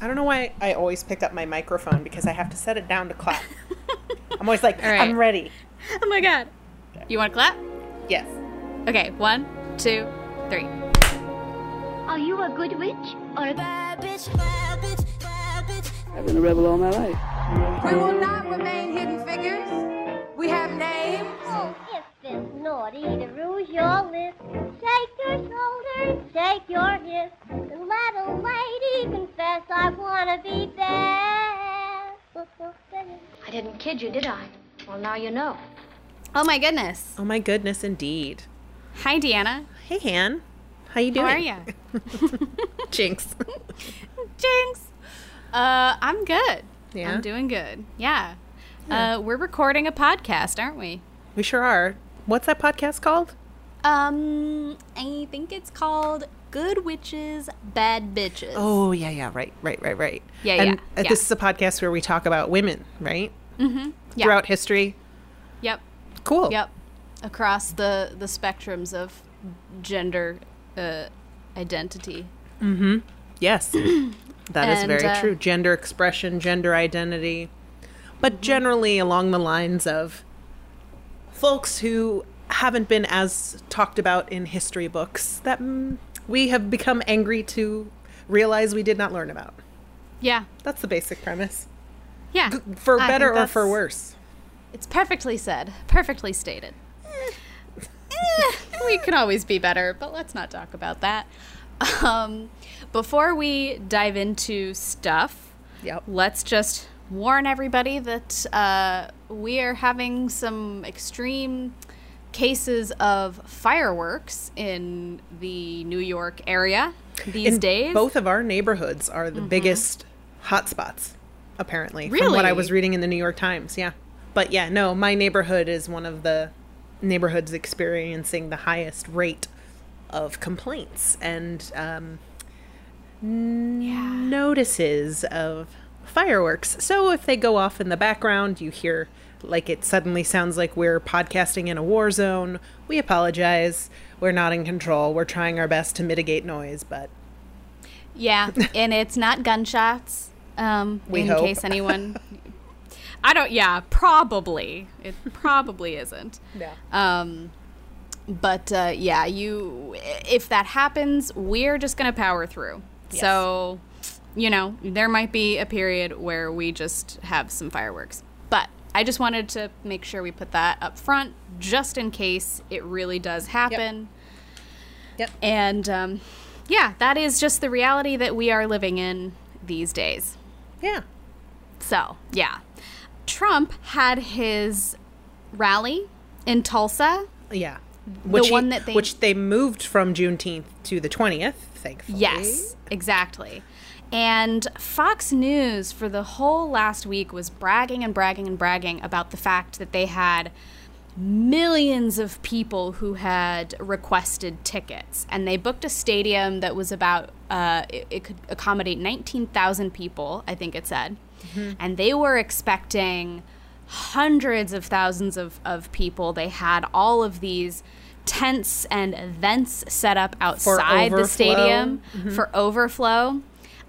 I don't know why I always pick up my microphone because I have to set it down to clap. I'm always like, All right. I'm ready. Oh my god. You want to clap? Yes. Okay, one, two, three. Are you a good witch or a bad bitch? Bad bitch, bad bitch. I've been a rebel all my life. We will not remain hidden figures. We have names. Oh, if it's naughty to rouge your lips, shake your shoulders, shake your hips, and let a lady confess I wanna be bad. I didn't kid you, did I? Well, now you know. Oh my goodness. Oh my goodness, indeed. Hi, Deanna. Hey, Han. How you doing? How are you? Jinx. Jinx. Uh, I'm good. Yeah? I'm doing good. Yeah. Uh, we're recording a podcast, aren't we? we sure are. What's that podcast called? Um, I think it's called Good Witches, Bad Bitches. Oh, yeah, yeah. Right, right, right, right. Yeah, and yeah, uh, yeah. this is a podcast where we talk about women, right? yeah. Throughout history. Yep. Cool. Yep. Across the the spectrums of gender uh, identity. Mm-hmm. Yes. that is And, very uh, true. Gender expression, gender identity. But generally along the lines of folks who haven't been as talked about in history books that mm, we have become angry to realize we did not learn about. Yeah. That's the basic premise. Yeah. For better or for worse. It's perfectly said. Perfectly stated. Eh, we can always be better, but let's not talk about that. Um, before we dive into stuff, Yep. let's just warn everybody that uh, we are having some extreme cases of fireworks in the New York area these And days. Both of our neighborhoods are the biggest hotspots, apparently, really? from what I was reading in the New York Times. Yeah. But yeah, no, my neighborhood is one of the neighborhoods experiencing the highest rate of complaints and um, notices of fireworks. So if they go off in the background, you hear like it suddenly sounds like we're podcasting in a war zone. We apologize. We're not in control. We're trying our best to mitigate noise, but Yeah, and it's not gunshots. Um, in hope. case anyone, I don't. Yeah, probably it probably isn't. yeah. Um, but uh, yeah, you if that happens, we're just gonna power through. So, you know, there might be a period where we just have some fireworks. But I just wanted to make sure we put that up front, just in case it really does happen. Yep. And um, yeah, that is just the reality that we are living in these days. Yeah. So, yeah. Trump had his rally in Tulsa. Yeah. Which he- one that they- which they moved from Juneteenth to the 20th, thankfully. Yes, exactly. And Fox News for the whole last week was bragging and bragging and bragging about the fact that they had millions of people who had requested tickets. And they booked a stadium that was about, uh, it, it could accommodate 19,000 people, I think it said. And they were expecting hundreds of thousands of, of people. They had all of these tents and events set up outside the stadium for overflow.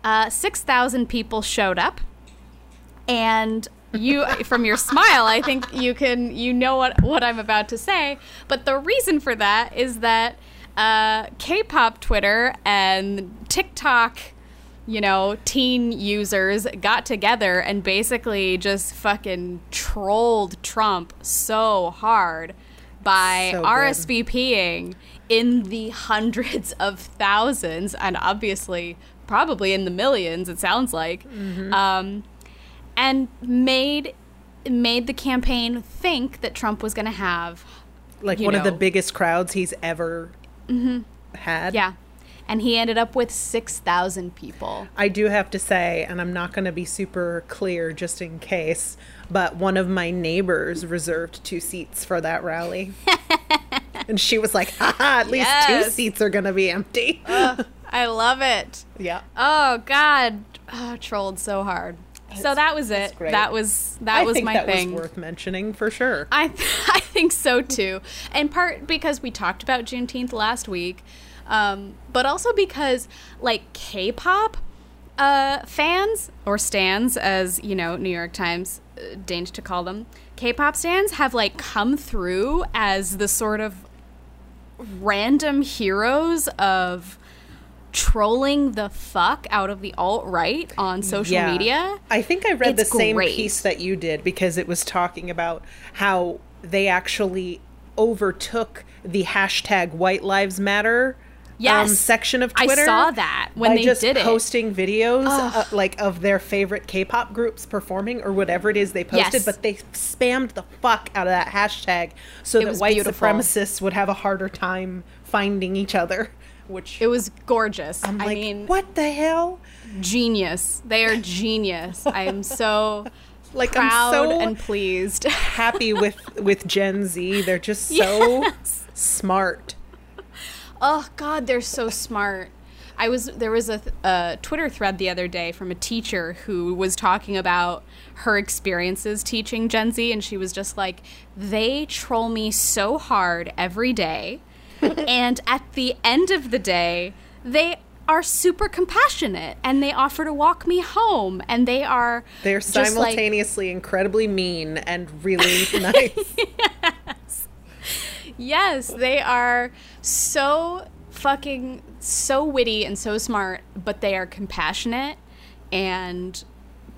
Uh, 6,000 people showed up. And you, from your smile, I think you can, you know what, what I'm about to say. But the reason for that is that uh, K pop Twitter and TikTok you know, teen users got together and basically just fucking trolled Trump so hard by So. RSVPing in the hundreds of thousands and obviously probably in the millions it sounds like Mm-hmm. um, and made made the campaign think that Trump was going to have Like one of the biggest crowds he's ever had. yeah and he ended up with 6,000 people I do have to say, and I'm not going to be super clear just in case, but one of my neighbors reserved two seats for that rally. and she was like, haha, at least two seats are going to be empty. I love it yeah. Oh God, oh, trolled so hard. so that was it. That was that I was think my that thing. was worth mentioning for sure. I I think so too. In part because we talked about Juneteenth last week, um, but also because like K-pop, uh, fans or stands, as you know, New York Times uh, deigned to call them, K-pop stands have like come through as the sort of random heroes of trolling the fuck out of the alt right on social Yeah. media. I think I read the same great. piece that you did because it was talking about how they actually overtook the hashtag White Lives Matter um, Yes. section of Twitter. I saw that when they just did it. posting videos uh, like of their favorite K-pop groups performing or whatever it is they posted, Yes. but they spammed the fuck out of that hashtag so It that white beautiful. supremacists would have a harder time finding each other. Which It was gorgeous. I'm I like, mean, what the hell? genius. They are genius. I am so Like proud I'm so and pleased. happy with with Gen Z. They're just so Yes. smart. Oh God, they're so smart. I was there was a, a Twitter thread the other day from a teacher who was talking about her experiences teaching Gen Z, and she was just like, "They troll me so hard every day, and at the end of the day, they." Are super compassionate and they offer to walk me home and they are They're just like- simultaneously incredibly mean and really nice. Yes, they are so fucking so witty and so smart, but they are compassionate and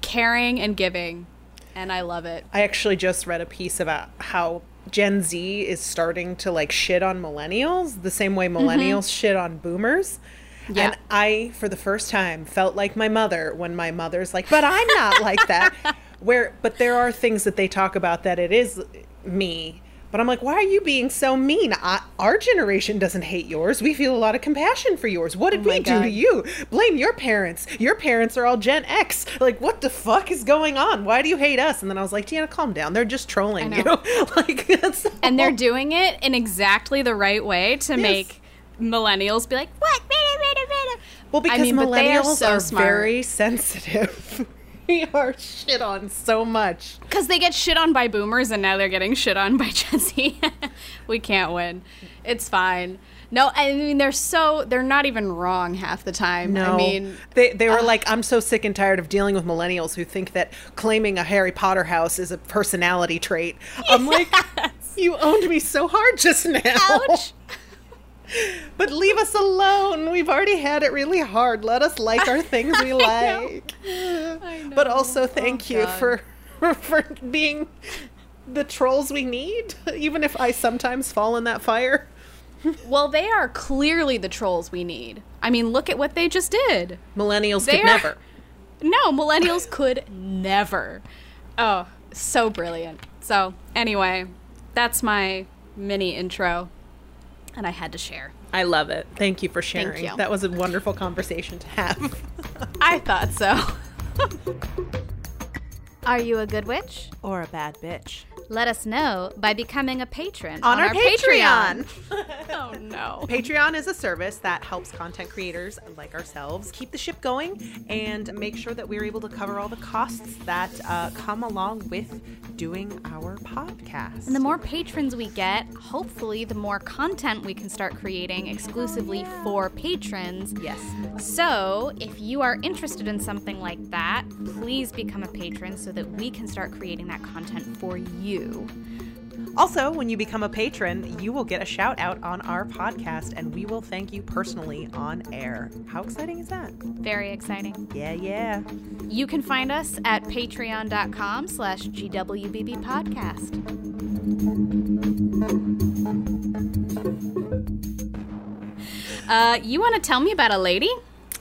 caring and giving, and I love it. I actually just read a piece about how Gen Z is starting to like shit on millennials the same way millennials shit on boomers. Mm-hmm. Yeah. And I, for the first time, felt like my mother when my mother's like, but I'm not like that. Where, but there are things that they talk about that it is me. But I'm like, why are you being so mean? I, our generation doesn't hate yours. We feel a lot of compassion for yours. What did Oh we do to you? Blame your parents. Your parents are all Gen X. Like, what the fuck is going on? Why do you hate us? And then I was like, Deanna, calm down. They're just trolling you. know. like, that's And they're doing it in exactly the right way to make millennials be like, "What? Minute, minute, minute." Well, because I mean, they are millennials so are very sensitive. we are shit on so much. Because they get shit on by boomers and now they're getting shit on by Gen Z. we can't win. It's fine. No, I mean, they're so, they're not even wrong half the time. No, I mean, they they were like, I'm so sick and tired of dealing with millennials who think that claiming a Harry Potter house is a personality trait. I'm like, you owned me so hard just now. ouch. But leave us alone. We've already had it really hard. Let us like our things we like. But also thank oh, you Oh, God. for for being the trolls we need, even if I sometimes fall in that fire. Well, they are clearly the trolls we need. I mean, look at what they just did. Millennials They could are- never. No, millennials could never. Oh, so brilliant. So, anyway, that's my mini intro, and I had to share. I love it. Thank you for sharing. you. That was a wonderful conversation to have. I thought so. Are you a good witch? or a bad bitch. Let us know by becoming a patron On, our, Patreon. oh no. Patreon is a service that helps content creators like ourselves keep the ship going and make sure that we're able to cover all the costs that uh, come along with doing our podcast. And the more patrons we get, hopefully, the more content we can start creating exclusively for patrons. yes. So, if you are interested in something like that, please become a patron so that we can start creating that content for you. Also, when you become a patron, you will get a shout out on our podcast and we will thank you personally on air. How exciting is that? Very exciting. Yeah, yeah. You can find us at patreon.com slash GWBB podcast. Uh, you want to tell me about a lady?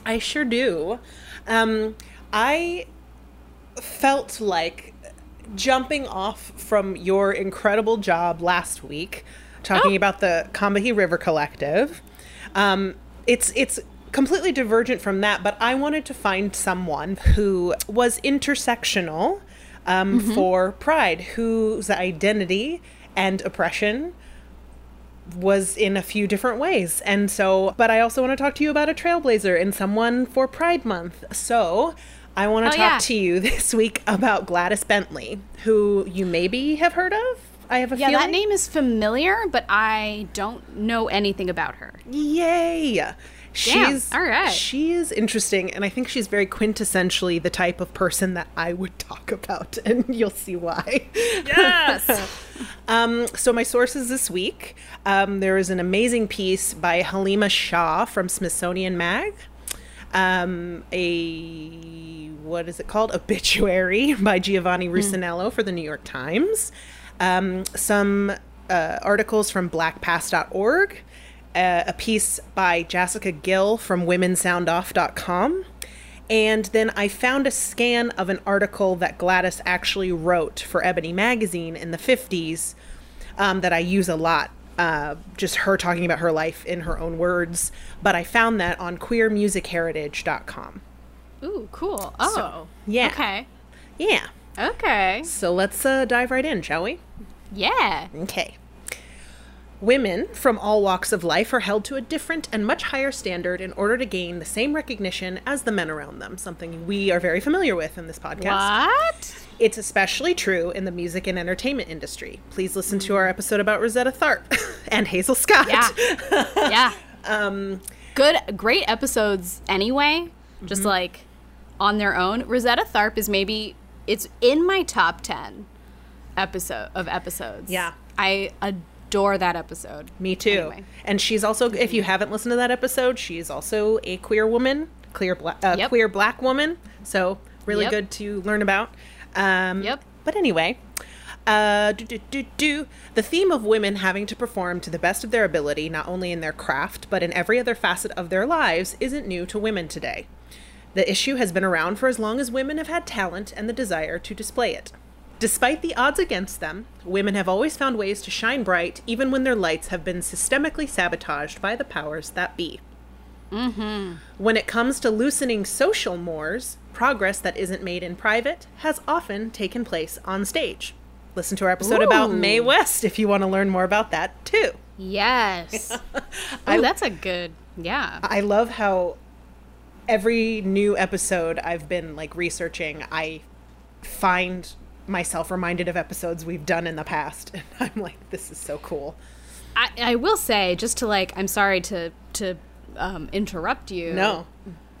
I sure do. Um, I felt like jumping off from your incredible job last week, talking Oh. about the Combahee River Collective. Um, it's it's completely divergent from that, but I wanted to find someone who was intersectional um, for Pride, whose identity and oppression was in a few different ways. And so, but I also want to talk to you about a trailblazer and someone for Pride Month. So, I want to Oh, talk yeah. to you this week about Gladys Bentley, who you maybe have heard of. I have a Yeah, feeling. that name is familiar, but I don't know anything about her. Yay! She's all right. She is interesting, and I think she's very quintessentially the type of person that I would talk about, and you'll see why. Yes. Um, so my sources this week, um, there is an amazing piece by Halima Shah from Smithsonian Mag. Um, a what is it called? Obituary by Giovanni Russonello for the New York Times. Um, some uh, articles from BlackPast.org. Uh, a piece by Jessica Gill from WomenSoundOff.com. And then I found a scan of an article that Gladys actually wrote for Ebony Magazine in the 50s um, that I use a lot. Uh, just her talking about her life in her own words. But I found that on queermusicheritage.com. Ooh, cool. Oh. yeah. Okay. Yeah. Okay. So let's uh, dive right in, shall we? Yeah. Okay. Women from all walks of life are held to a different and much higher standard in order to gain the same recognition as the men around them, something we are very familiar with in this podcast. What? It's especially true in the music and entertainment industry. Please listen to our episode about Rosetta Tharpe and Hazel Scott. Yeah. yeah. Um good great episodes anyway. Just Mm-hmm. like on their own. Rosetta Tharpe is maybe it's in my top 10 episode of episodes. Yeah. I adore that episode. Me too. Anyway. And she's also, if you haven't listened to that episode, she's also a queer woman, queer black, uh, Yep. queer black woman. So really Yep. good to learn about. Um, Yep. But anyway, uh, do, do, do, do. the theme of women having to perform to the best of their ability, not only in their craft but in every other facet of their lives, isn't new to women today. The issue has been around for as long as women have had talent and the desire to display it. Despite the odds against them, women have always found ways to shine bright even when their lights have been systemically sabotaged by the powers that be. Mm-hmm. When it comes to loosening social mores, progress that isn't made in private has often taken place on stage. Listen to our episode about Mae West if you want to learn more about that too. Yes. I- oh, that's a good. Yeah. I love how every new episode I've been like researching, I find myself reminded of episodes we've done in the past. And I'm like, this is so cool. I, I will say just to like I'm sorry to to um, interrupt you. No.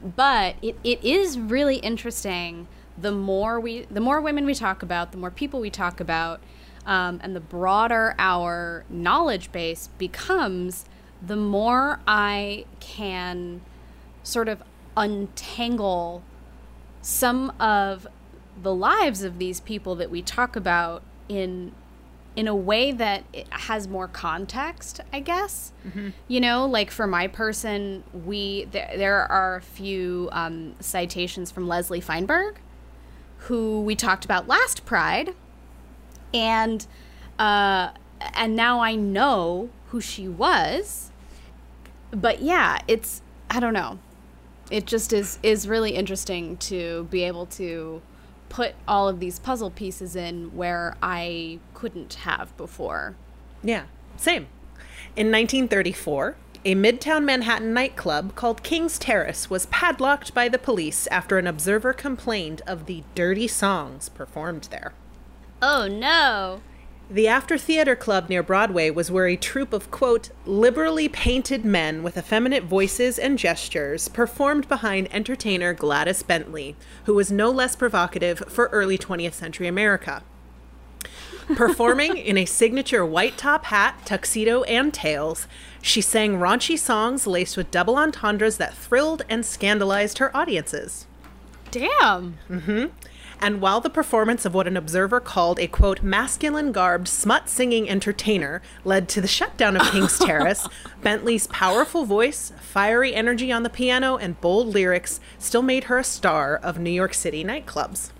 but it, it is really interesting the more we the more women we talk about the more people we talk about um, and the broader our knowledge base becomes the more i can sort of untangle some of the lives of these people that we talk about in in a way that it has more context, I guess. You know, like for my person, we there, there are a few um, citations from Leslie Feinberg, who we talked about last Pride, and uh, and now I know who she was. But yeah, it's I don't know. It just is is really interesting to be able to put all of these puzzle pieces in where I couldn't have before. Yeah, same. In 1934, a midtown Manhattan nightclub called King's Terrace was padlocked by the police after an observer complained of the dirty songs performed there. Oh no. The After Theater Club near Broadway was where a troupe of, quote, liberally painted men with effeminate voices and gestures performed behind entertainer Gladys Bentley, who was no less provocative for early 20th century America. Performing in a signature white top hat, tuxedo, and tails, she sang raunchy songs laced with double entendres that thrilled and scandalized her audiences. Damn. Mm-hmm. And while the performance of what an observer called a quote masculine garbed smut singing entertainer led to the shutdown of King's Terrace, Bentley's powerful voice, fiery energy on the piano, and bold lyrics still made her a star of New York City nightclubs.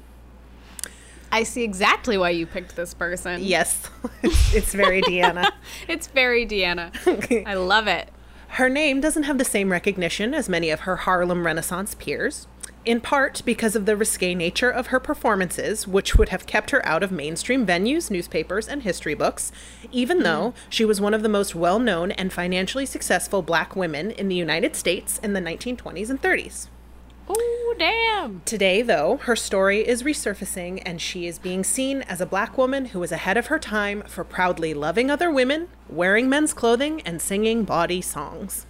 I see exactly why you picked this person. Yes, it's, very Deanna. It's very Deanna. I love it. Her name doesn't have the same recognition as many of her Harlem Renaissance peers, in part because of the risque nature of her performances, which would have kept her out of mainstream venues, newspapers, and history books, even hmm. though she was one of the most well known and financially successful black women in the United States in the 1920s and 30s. Oh, damn. Today, though, her story is resurfacing and she is being seen as a black woman who is ahead of her time for proudly loving other women, wearing men's clothing, and singing bawdy songs.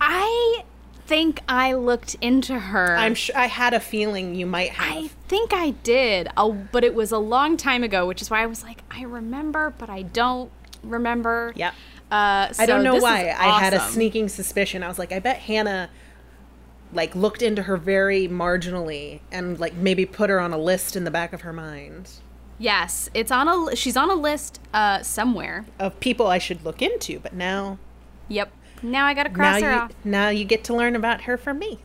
I think I looked into her. I'm sure I had a feeling you might have. I think I did, but it was a long time ago, which is why I was like, I remember, but I don't remember. Yep. Uh, I don't know why. is I had a sneaking suspicion. I was like, I bet Hannah like looked into her very marginally and like maybe put her on a list in the back of her mind Yes, it's on a. She's on a list uh, somewhere. of people I should look into. But now, Yep. Now I gotta now cross her you off. now you get to learn about her from me.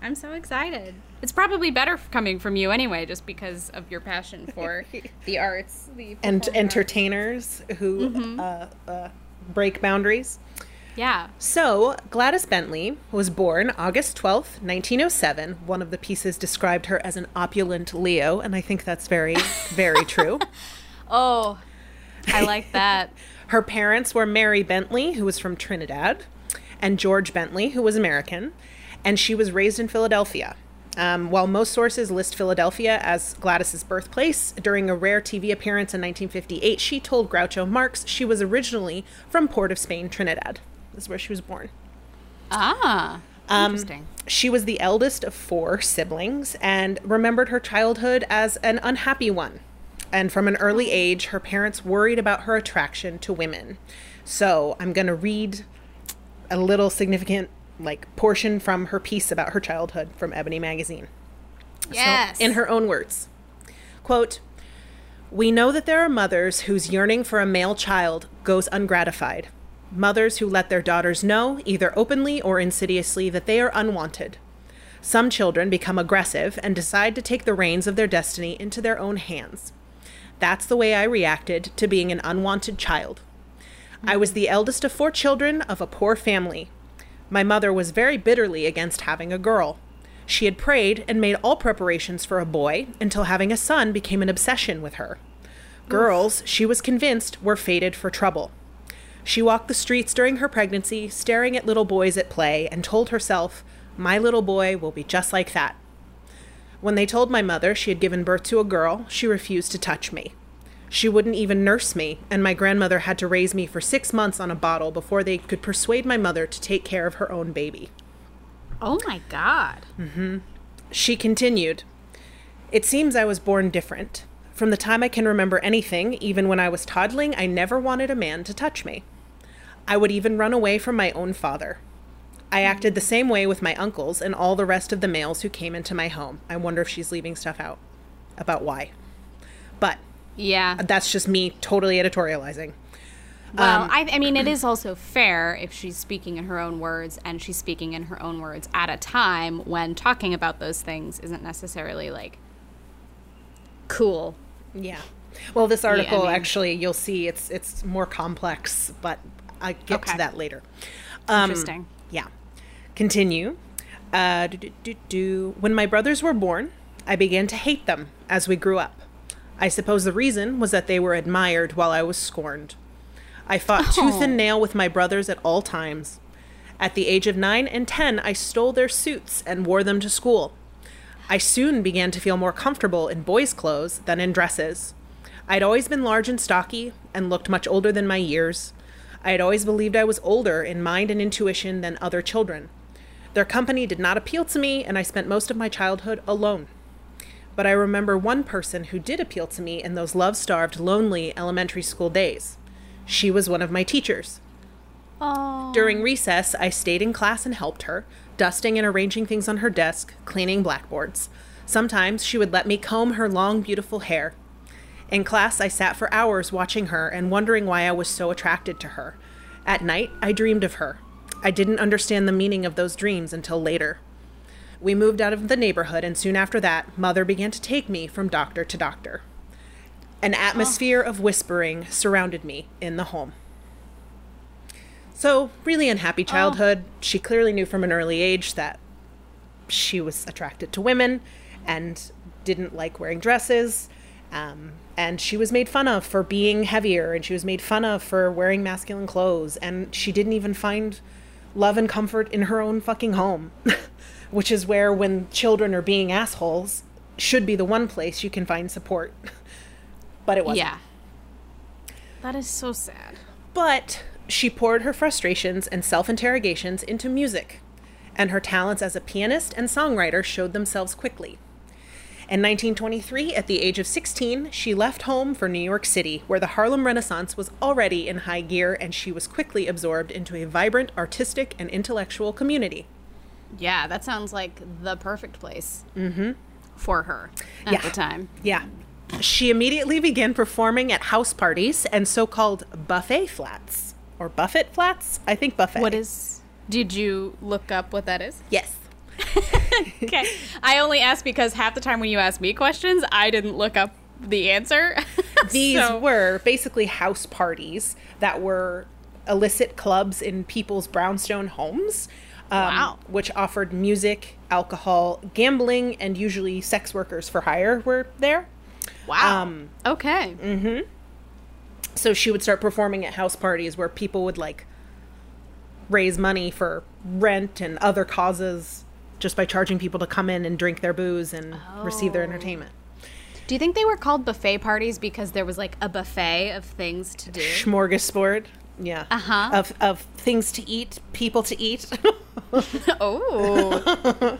I'm so excited. It's probably better coming from you anyway, just because of your passion for the arts, the And performing arts. entertainers who Mm-hmm. uh, uh, break boundaries. Yeah. So, Gladys Bentley was born August 12th, 1907. One of the pieces described her as an opulent Leo, and I think that's very, very true. Oh, I like that. Her parents were Mary Bentley, who was from Trinidad, and George Bentley, who was American, and she was raised in Philadelphia. Um, while most sources list Philadelphia as Gladys's birthplace, during a rare TV appearance in 1958, she told Groucho Marx she was originally from Port of Spain, Trinidad. This is where she was born. ah, Um, interesting. She was the eldest of four siblings and remembered her childhood as an unhappy one. And from an early age, her parents worried about her attraction to women. So I'm going to read a little significant like portion from her piece about her childhood from Ebony magazine. Yes. So, in her own words, quote, We know that there are mothers whose yearning for a male child goes ungratified. Mothers who let their daughters know, either openly or insidiously, that they are unwanted. Some children become aggressive and decide to take the reins of their destiny into their own hands. That's the way I reacted to being an unwanted child. I was the eldest of four children of a poor family. My mother was very bitterly against having a girl. She had prayed and made all preparations for a boy until having a son became an obsession with her. Girls, she was convinced, were fated for trouble. She walked the streets during her pregnancy, staring at little boys at play, and told herself, My little boy will be just like that. When they told my mother she had given birth to a girl, she refused to touch me. She wouldn't even nurse me, and my grandmother had to raise me for six months on a bottle before they could persuade my mother to take care of her own baby. Oh my god. Mm-hmm. She continued, It seems I was born different. From the time I can remember anything, even when I was toddling, I never wanted a man to touch me. I would even run away from my own father. I acted the same way with my uncles and all the rest of the males who came into my home. I wonder if she's leaving stuff out about why. Yeah. that's just me totally editorializing. Well, Um, I, I mean, it is also fair if she's speaking in her own words and she's speaking in her own words at a time when talking about those things isn't necessarily like cool. Yeah. Well, this article mean- actually you'll see it's it's more complex, but I get Okay. to that later. Um, Interesting. Yeah. Continue. Uh, do, do, do. When my brothers were born, I began to hate them as we grew up. I suppose the reason was that they were admired while I was scorned. I fought tooth oh. and nail with my brothers at all times. At the age of nine and ten, I stole their suits and wore them to school. I soon began to feel more comfortable in boys' clothes than in dresses. I'd always been large and stocky and looked much older than my years. I had always believed I was older in mind and intuition than other children. Their company did not appeal to me, and I spent most of my childhood alone. But I remember one person who did appeal to me in those love starved, lonely elementary school days. She was one of my teachers. Oh. During recess, I stayed in class and helped her, dusting and arranging things on her desk, cleaning blackboards. Sometimes she would let me comb her long, beautiful hair. In class, I sat for hours watching her and wondering why I was so attracted to her. At night, I dreamed of her. I didn't understand the meaning of those dreams until later. We moved out of the neighborhood, and soon after that, Mother began to take me from doctor to doctor. An atmosphere of whispering surrounded me in the home. So, really unhappy childhood. She clearly knew from an early age that she was attracted to women and didn't like wearing dresses. Um, and she was made fun of for being heavier, and she was made fun of for wearing masculine clothes. And she didn't even find love and comfort in her own fucking home, which is where, when children are being assholes, should be the one place you can find support. but it wasn't. Yeah. That is so sad. But She poured her frustrations and self interrogations into music, and her talents as a pianist and songwriter showed themselves quickly. In 1923, at the age of 16, she left home for New York City, where the Harlem Renaissance was already in high gear and she was quickly absorbed into a vibrant artistic and intellectual community. Yeah, that sounds like the perfect place mm-hmm. for her at Yeah. the time. Yeah. She immediately began performing at house parties and so called buffet flats. Or buffet flats? I think buffet. What is? Did you look up what that is? Yes. Okay, I only asked because half the time when you ask me questions, I didn't look up the answer. These So- were basically house parties that were illicit clubs in people's brownstone homes. Um, Wow. Which offered music, alcohol, gambling, and usually sex workers for hire were there. wow. Um, okay. so she would start performing at house parties where people would like raise money for rent and other causes just by charging people to come in and drink their booze and receive their entertainment. Do you think they were called buffet parties because there was like a buffet of things to do? Smorgasbord. Yeah. Uh-huh. Of of things to eat, people to eat. Oh.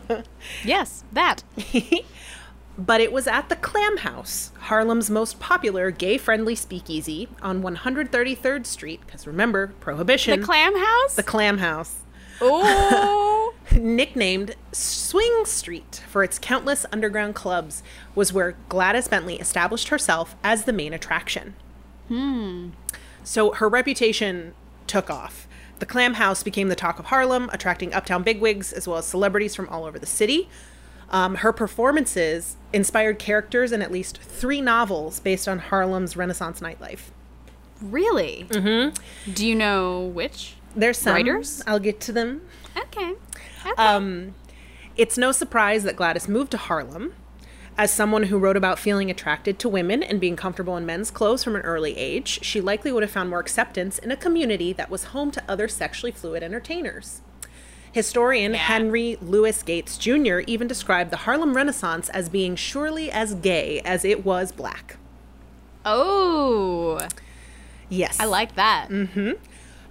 yes, that. but it was at the Clam House, Harlem's most popular gay-friendly speakeasy on 133rd Street because remember, prohibition. The clam house? the Clam House. oh. nicknamed Swing Street for its countless underground clubs, was where Gladys Bentley established herself as the main attraction. Hmm. So her reputation took off. The Clam House became the talk of Harlem, attracting uptown bigwigs as well as celebrities from all over the city. Um, her performances inspired characters in at least three novels based on Harlem's Renaissance nightlife. Really? Mm-hmm. Do you know which? There's some. Writers? I'll get to them. Okay. okay. Um, it's no surprise that Gladys moved to Harlem. As someone who wrote about feeling attracted to women and being comfortable in men's clothes from an early age, she likely would have found more acceptance in a community that was home to other sexually fluid entertainers. Historian Henry Louis Gates Jr. even described the Harlem Renaissance as being surely as gay as it was black. oh. Yes. I like that. Mm-hmm.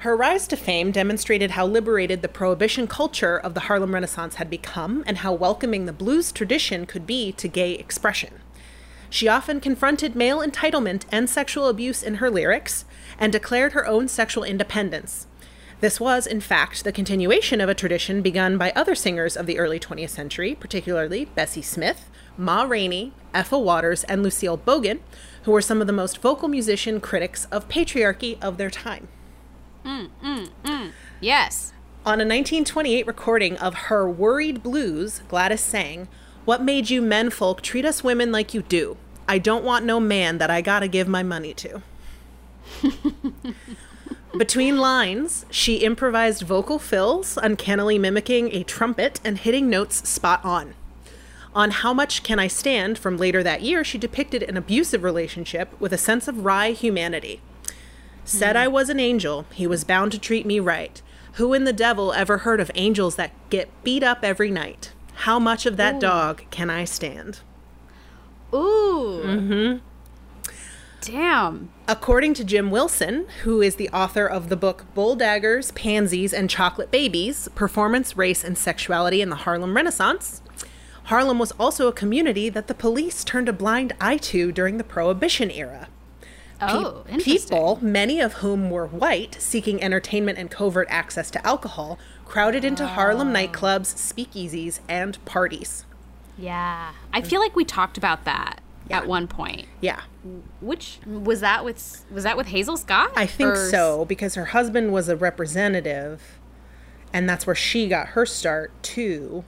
Her rise to fame demonstrated how liberated the prohibition culture of the Harlem Renaissance had become and how welcoming the blues tradition could be to gay expression. She often confronted male entitlement and sexual abuse in her lyrics and declared her own sexual independence. This was, in fact, the continuation of a tradition begun by other singers of the early 20th century, particularly Bessie Smith, Ma Rainey, Ethel Waters, and Lucille Bogan, who were some of the most vocal musician critics of patriarchy of their time. Mm, mm, mm. Yes. On a 1928 recording of her Worried Blues, Gladys sang, What made you men folk treat us women like you do? I don't want no man that I gotta give my money to. Between lines, she improvised vocal fills, uncannily mimicking a trumpet and hitting notes spot on. On How Much Can I Stand from later that year, she depicted an abusive relationship with a sense of wry humanity. Said I was an angel, he was bound to treat me right. Who in the devil ever heard of angels that get beat up every night? How much of that dog can I stand? Ooh. Mm-hmm. Damn. According to Jim Wilson, who is the author of the book Bull Daggers, Pansies, and Chocolate Babies Performance, Race, and Sexuality in the Harlem Renaissance, Harlem was also a community that the police turned a blind eye to during the Prohibition era. Oh, Pe- people, many of whom were white, seeking entertainment and covert access to alcohol, crowded into Harlem oh. nightclubs, speakeasies, and parties. Yeah. I mm. feel like we talked about that Yeah. at one point. Yeah, Which was that with was that with Hazel Scott? I think Or- so because her husband was a representative, and that's where she got her start too.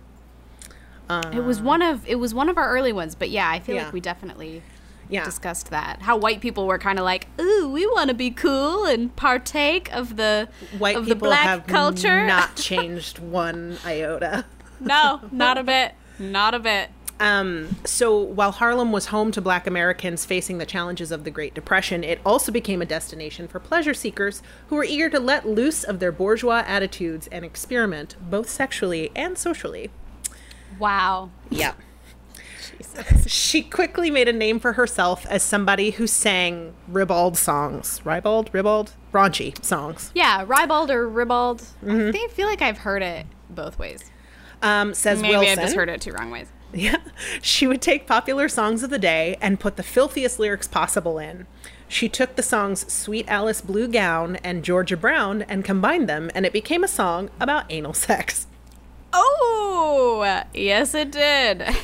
It was um, one of it was one of our early ones, but yeah, I feel Yeah. like we definitely Yeah, discussed that. How white people were kind of like, "Ooh, we want to be cool and partake of the white of the people black have culture." not changed one iota. no, not a bit. Not a bit. Um, so while Harlem was home to black Americans facing the challenges of the Great Depression, it also became a destination for pleasure seekers who were eager to let loose of their bourgeois attitudes and experiment both sexually and socially. Wow. Yeah. She quickly made a name for herself as somebody who sang ribald songs. Ribald? Ribald? Raunchy songs. Yeah, ribald or ribald. Mm-hmm. I think, feel like I've heard it both ways. Um, says Maybe Wilson. I've just heard it two wrong ways. Yeah. She would take popular songs of the day and put the filthiest lyrics possible in. She took the songs Sweet Alice Blue Gown and Georgia Brown and combined them, and it became a song about anal sex. Oh, yes, it did.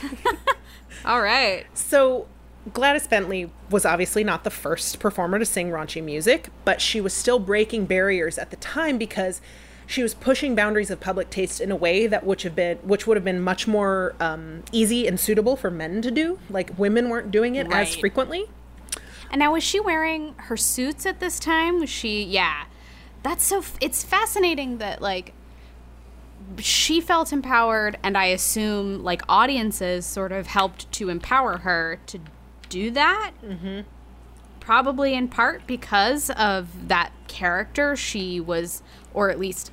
All right. So, Gladys Bentley was obviously not the first performer to sing raunchy music, but she was still breaking barriers at the time because she was pushing boundaries of public taste in a way that which have been which would have been much more um, easy and suitable for men to do. Like women weren't doing it as frequently. And now, was she wearing her suits at this time? Was she, yeah. That's so, f- it's fascinating that, like, she felt empowered, and I assume, like, audiences sort of helped to empower her to do that. Mm-hmm. Probably in part because of that character she was, or at least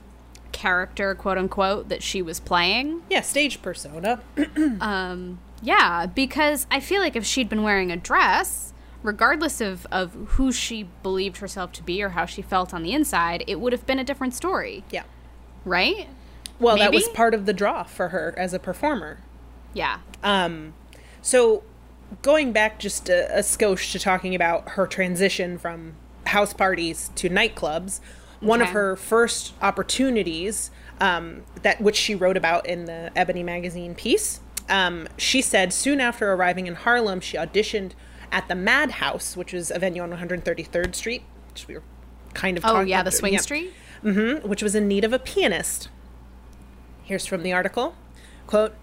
character, quote unquote, that she was playing. Yeah, stage persona. Yeah, because I feel like if she'd been wearing a dress, regardless of, of who she believed herself to be or how she felt on the inside, it would have been a different story, yeah. right? Well, that was part of the draw for her as a performer. Yeah. So, going back just a, a skosh to talking about her transition from house parties to nightclubs, one of her first opportunities, um, that which she wrote about in the Ebony magazine piece, um, she said soon after arriving in Harlem, she auditioned at the Madhouse, which is a venue on 133rd Street, which we were kind of Oh, yeah, the Swing Street? which was in need of a pianist. Here's from the article quote,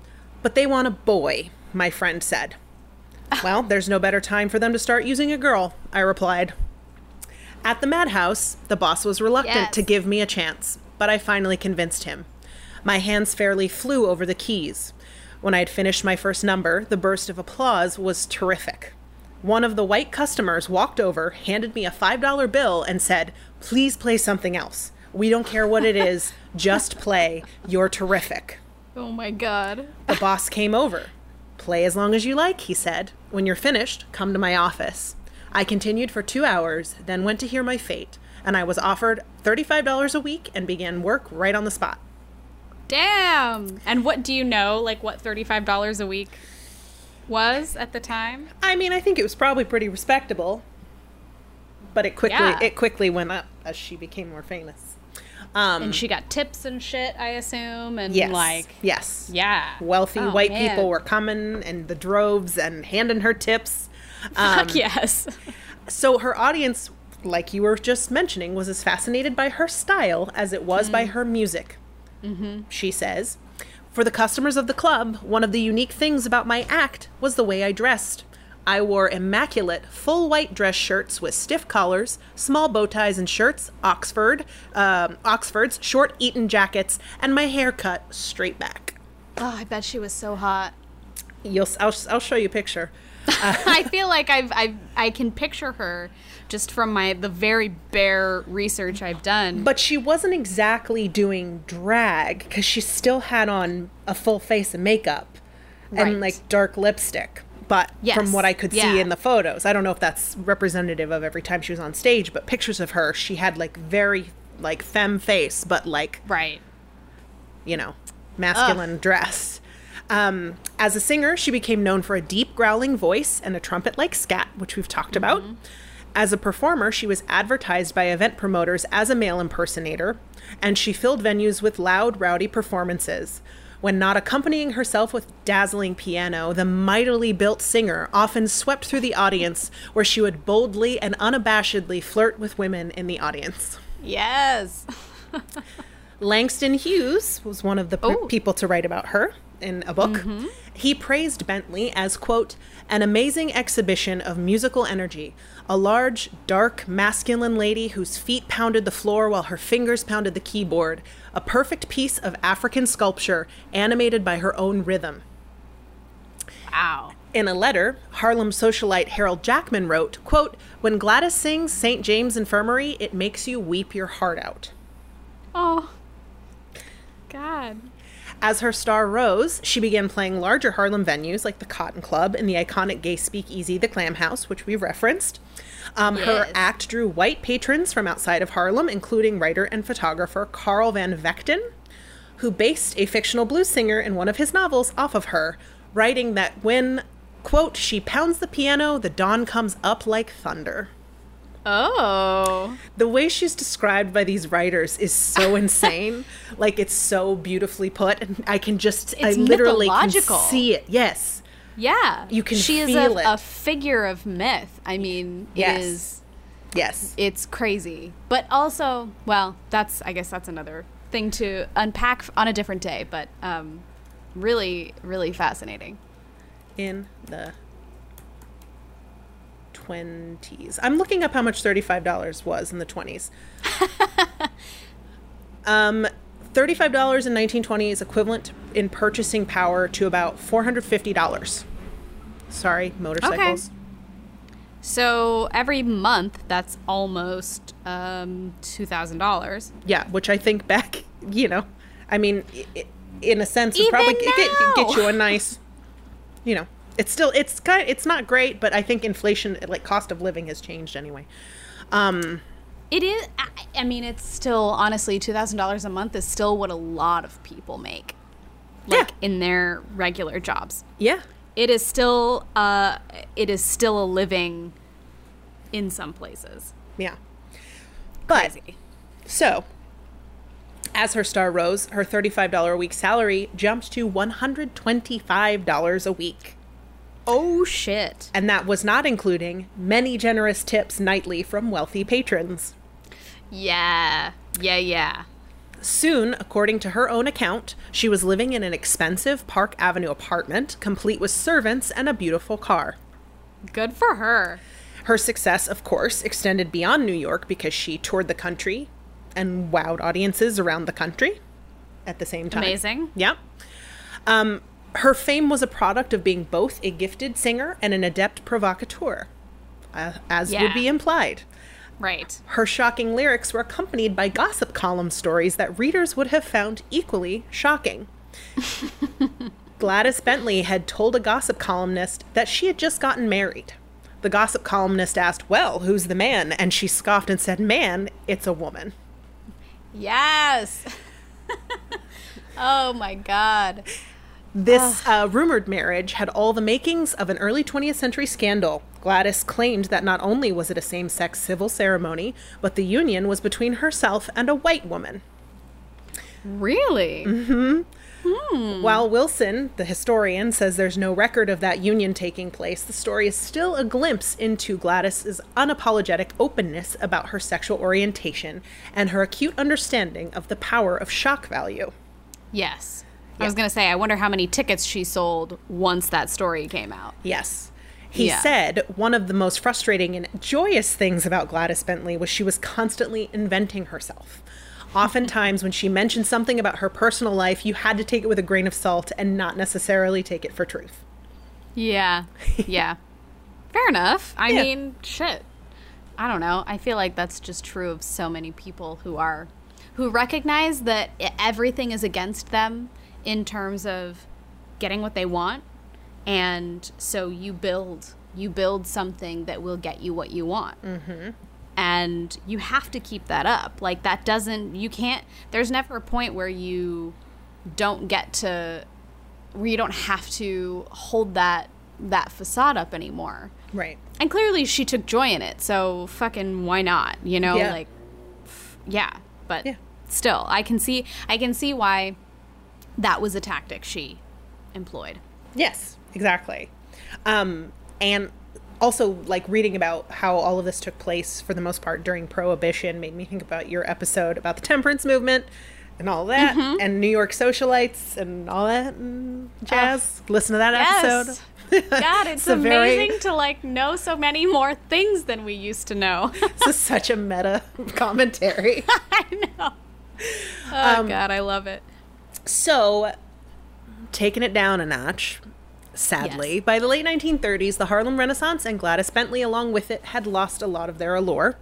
But they want a boy, my friend said. well, there's no better time for them to start using a girl, I replied. At the madhouse, the boss was reluctant Yes. to give me a chance, but I finally convinced him. My hands fairly flew over the keys. When I had finished my first number, the burst of applause was terrific. One of the white customers walked over, handed me a $5 bill, and said, Please play something else. We don't care what it is, just play. You're terrific. Oh my god. The boss came over. Play as long as you like, he said. When you're finished, come to my office. I continued for two hours, then went to hear my fate, and I was offered $35 a week and began work right on the spot. Damn. And what do you know, like, what $35 a week was at the time? I mean, I think it was probably pretty respectable, but it quickly Yeah. it quickly went up as she became more famous. Um, And she got tips and shit, I assume, and yes, like, yes, yeah. wealthy Oh, white man. people were coming in the droves and handing her tips. Fuck yes. So her audience, like you were just mentioning, was as fascinated by her style as it was by her music. Mm-hmm. She says, For the customers of the club, one of the unique things about my act was the way I dressed. I wore immaculate, full white dress shirts with stiff collars, small bow ties and shirts, Oxford, um, Oxfords, short Eton jackets, and my hair cut straight back. Oh, I bet she was so hot. You'll, I'll, I'll show you a picture. I feel like I've, I've I can picture her just from my the very bare research I've done. But she wasn't exactly doing drag because she still had on a full face of makeup Right. and like dark lipstick. But Yes, from what I could yeah. see in the photos, I don't know if that's representative of every time she was on stage, but pictures of her, she had like very like femme face, but like right. you know, masculine dress. Um, as a singer, she became known for a deep growling voice and a trumpet like scat, which we've talked about. As a performer, she was advertised by event promoters as a male impersonator, and she filled venues with loud, rowdy performances. When not accompanying herself with dazzling piano, the mightily built singer often swept through the audience, where she would boldly and unabashedly flirt with women in the audience. Yes. Langston Hughes was one of the Oh. people to write about her in a book. Mm-hmm. He praised Bentley as, quote, an amazing exhibition of musical energy. A large, dark, masculine lady whose feet pounded the floor while her fingers pounded the keyboard. A perfect piece of African sculpture animated by her own rhythm. Wow. In a letter, Harlem socialite Harold Jackman wrote, quote, When Gladys sings St. James Infirmary, it makes you weep your heart out. Oh. God. As her star rose, she began playing larger Harlem venues like the Cotton Club and the iconic gay speakeasy, the Clam House, which we referenced. Um, Her act drew white patrons from outside of Harlem, including writer and photographer Carl Van Vechten, who based a fictional blues singer in one of his novels off of her, writing that when, quote, she pounds the piano, the dawn comes up like thunder. Oh. The way she's described by these writers is so insane. like it's so beautifully put, and I can just, I It's literally can see it. Yes, Yeah. You can she is a, a figure of myth. I mean, Yes. is yes, it's crazy. But also, well, that's I guess that's another thing to unpack on a different day, but um really really fascinating. in the twenties. I'm looking up how much thirty-five dollars was in the twenties. um, thirty-five dollars in nineteen twenty is equivalent in purchasing power to about four hundred fifty dollars. Sorry, motorcycles. Okay. So every month that's almost um $2000. Yeah, which I think back, you know, I mean, in a sense, would Even probably get, get you a nice, you know, it's still it's kind it's not great, but I think inflation, like cost of living, has changed anyway. Um, It is I, I mean it's still honestly $2000 a month is still what a lot of people make. Like Yeah. in their regular jobs. yeah, It is still uh it is still a living in some places. yeah, but Crazy. so. As her star rose, her $35 a week salary jumped to $125 a week. Oh shit. And that was not including many generous tips nightly from wealthy patrons. Yeah. Yeah, yeah. Soon, according to her own account, she was living in an expensive Park Avenue apartment, complete with servants and a beautiful car. Good for her. Her success, of course, extended beyond New York because she toured the country and wowed audiences around the country at the same time. Amazing. Yep. Um, her fame was a product of being both a gifted singer and an adept provocateur, uh, as would be implied. Right. Her shocking lyrics were accompanied by gossip column stories that readers would have found equally shocking. Gladys Bentley had told a gossip columnist that she had just gotten married. The gossip columnist asked, Well, who's the man? And she scoffed and said, Man, it's a woman. Yes. oh my god. This uh, rumored marriage had all the makings of an early 20th century scandal. Gladys claimed that not only was it a same sex civil ceremony, but the union was between herself and a white woman. Really? While Wilson, the historian, says there's no record of that union taking place, the story is still a glimpse into Gladys's unapologetic openness about her sexual orientation and her acute understanding of the power of shock value. Yes. I was going to say I wonder how many tickets she sold once that story came out. Yes. He Yeah. said one of the most frustrating and joyous things about Gladys Bentley was she was constantly inventing herself. Oftentimes, when she mentioned something about her personal life, you had to take it with a grain of salt and not necessarily take it for truth. Yeah. Yeah. Fair enough. I Yeah. mean, shit. I don't know. I feel like that's just true of so many people who are who recognize that everything is against them in terms of getting what they want and so you build you build something that will get you what you want. Mm-hmm. And you have to keep that up. Like that doesn't you can't there's never a point where you don't get to where you don't have to hold that that facade up anymore. Right. And clearly she took joy in it, so fucking why not? You know, Yeah. like yeah, but Yeah. still I can see I can see why that was a tactic she employed. Yes, exactly. Um, and also, like reading about how all of this took place for the most part during Prohibition made me think about your episode about the temperance movement and all that, and New York socialites and all that and jazz. Listen to that Yes. episode. God, it's very- amazing to like know so many more things than we used to know. this is such a meta commentary. I know. Oh Um, God, I love it. So, taking it down a notch, sadly, Yes. by the late 1930s, the Harlem Renaissance and Gladys Bentley, along with it, had lost a lot of their allure.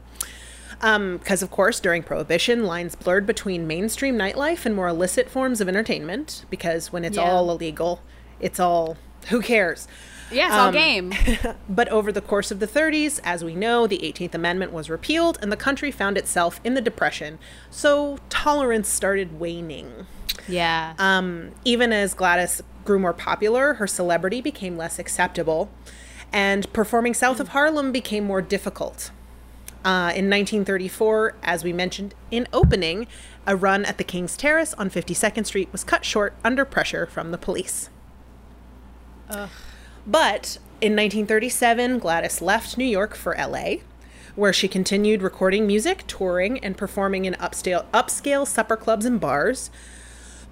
Because, of course, during Prohibition, lines blurred between mainstream nightlife and more illicit forms of entertainment. Because when it's Yeah. all illegal, it's all who cares? Yeah, it's all Um, game. But over the course of the 30s, as we know, the 18th Amendment was repealed and the country found itself in the Depression. So tolerance started waning. Yeah. Um, even as Gladys grew more popular, her celebrity became less acceptable, and performing south of Harlem became more difficult. Uh, in 1934, as we mentioned in opening, a run at the King's Terrace on 52nd Street was cut short under pressure from the police. But in 1937, Gladys left New York for LA, where she continued recording music, touring, and performing in upscale, upscale supper clubs and bars.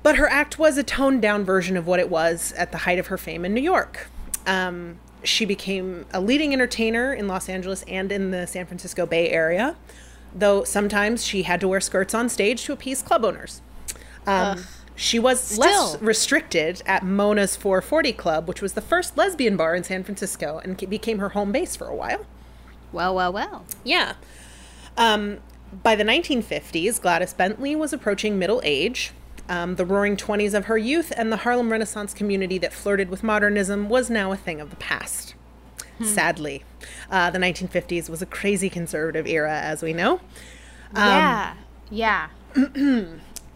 But her act was a toned down version of what it was at the height of her fame in New York. Um, she became a leading entertainer in Los Angeles and in the San Francisco Bay Area, though sometimes she had to wear skirts on stage to appease club owners. Um, she was less Still. restricted at Mona's 440 Club, which was the first lesbian bar in San Francisco and became her home base for a while. well, well, well. Yeah. Um, by the 1950s, Gladys Bentley was approaching middle age. Um, the roaring 20s of her youth and the Harlem Renaissance community that flirted with modernism was now a thing of the past. Sadly, uh, the 1950s was a crazy conservative era, as we know. yeah. Yeah.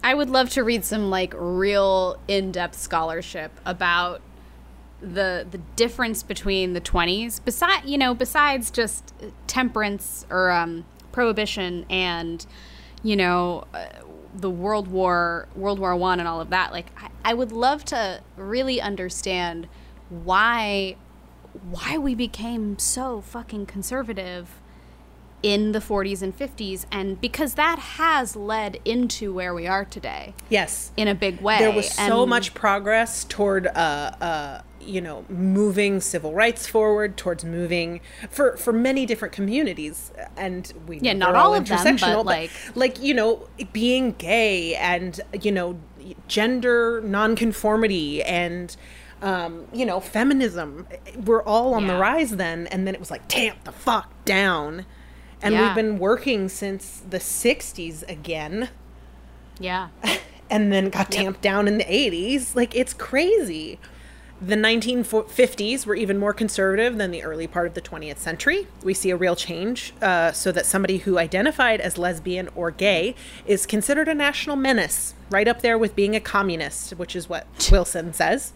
I would love to read some like real in-depth scholarship about the the difference between the 20s beside you know besides just temperance or um, prohibition and you know uh, the world war world war one and all of that like I, I would love to really understand why why we became so fucking conservative in the 40s and 50s and because that has led into where we are today Yes. in a big way there was so And- much progress toward uh, uh, you know moving civil rights forward towards moving for for many different communities. And we Yeah, not they're all of them, but, intersectional, like- like you know being gay and you know gender nonconformity and um, you know feminism were all on the rise then. And then it was like tamp the fuck down. And Yeah. we've been working since the 60s again. Yeah. And then got tamped down in the 80s. Like, it's crazy. The 1950s were even more conservative than the early part of the 20th century. We see a real change uh, so that somebody who identified as lesbian or gay is considered a national menace, right up there with being a communist, which is what Wilson says.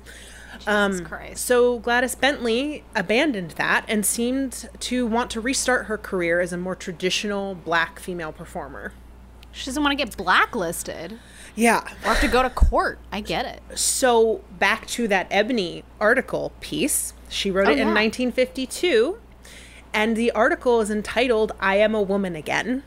Christ. So Gladys Bentley abandoned that and seemed to want to restart her career as a more traditional black female performer. She doesn't want to get blacklisted Yeah. or have to go to court. I get it. So back to that Ebony article piece. She wrote Oh, it in yeah. 1952, and the article is entitled "I Am a Woman Again."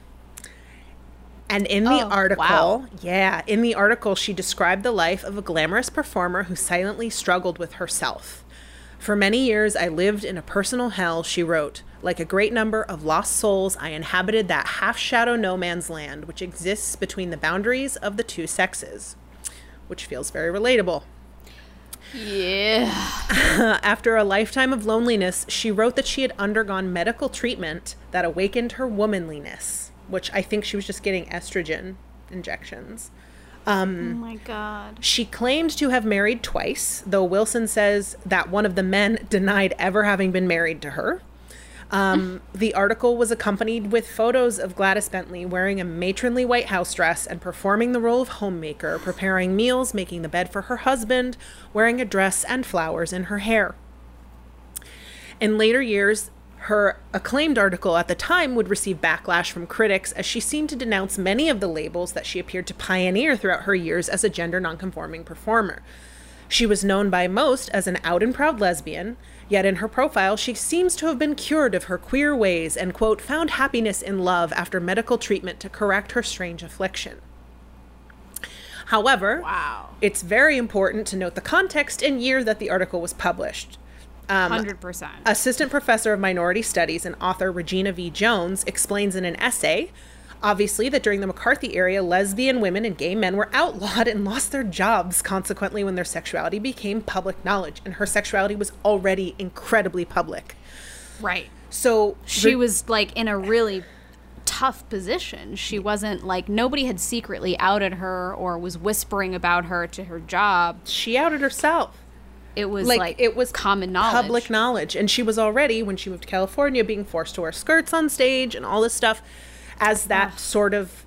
And in the Oh, article, wow. yeah, in the article, she described the life of a glamorous performer who silently struggled with herself. For many years, I lived in a personal hell, she wrote. Like a great number of lost souls, I inhabited that half shadow no man's land which exists between the boundaries of the two sexes, which feels very relatable. Yeah. After a lifetime of loneliness, she wrote that she had undergone medical treatment that awakened her womanliness, which I think she was just getting estrogen injections. Um, oh my god. She claimed to have married twice, though Wilson says that one of the men denied ever having been married to her. Um, the article was accompanied with photos of Gladys Bentley wearing a matronly white house dress and performing the role of homemaker, preparing meals, making the bed for her husband, wearing a dress and flowers in her hair. In later years, her acclaimed article at the time would receive backlash from critics as she seemed to denounce many of the labels that she appeared to pioneer throughout her years as a gender nonconforming performer. She was known by most as an out and proud lesbian, yet in her profile she seems to have been cured of her queer ways and, quote, found happiness in love after medical treatment to correct her strange affliction. However, Wow. it's very important to note the context and year that the article was published. Um, 100%. Assistant Professor of Minority Studies and author Regina V. Jones explains in an essay, obviously, that during the McCarthy era, lesbian women and gay men were outlawed and lost their jobs, consequently, when their sexuality became public knowledge. And her sexuality was already incredibly public. right. So She Re- was like in a really tough position. She wasn't like nobody had secretly outed her or was whispering about her to her job. She outed herself. It was like, like, it was common knowledge. public knowledge and she was already when she moved to california being forced to wear skirts on stage and all this stuff as that sort of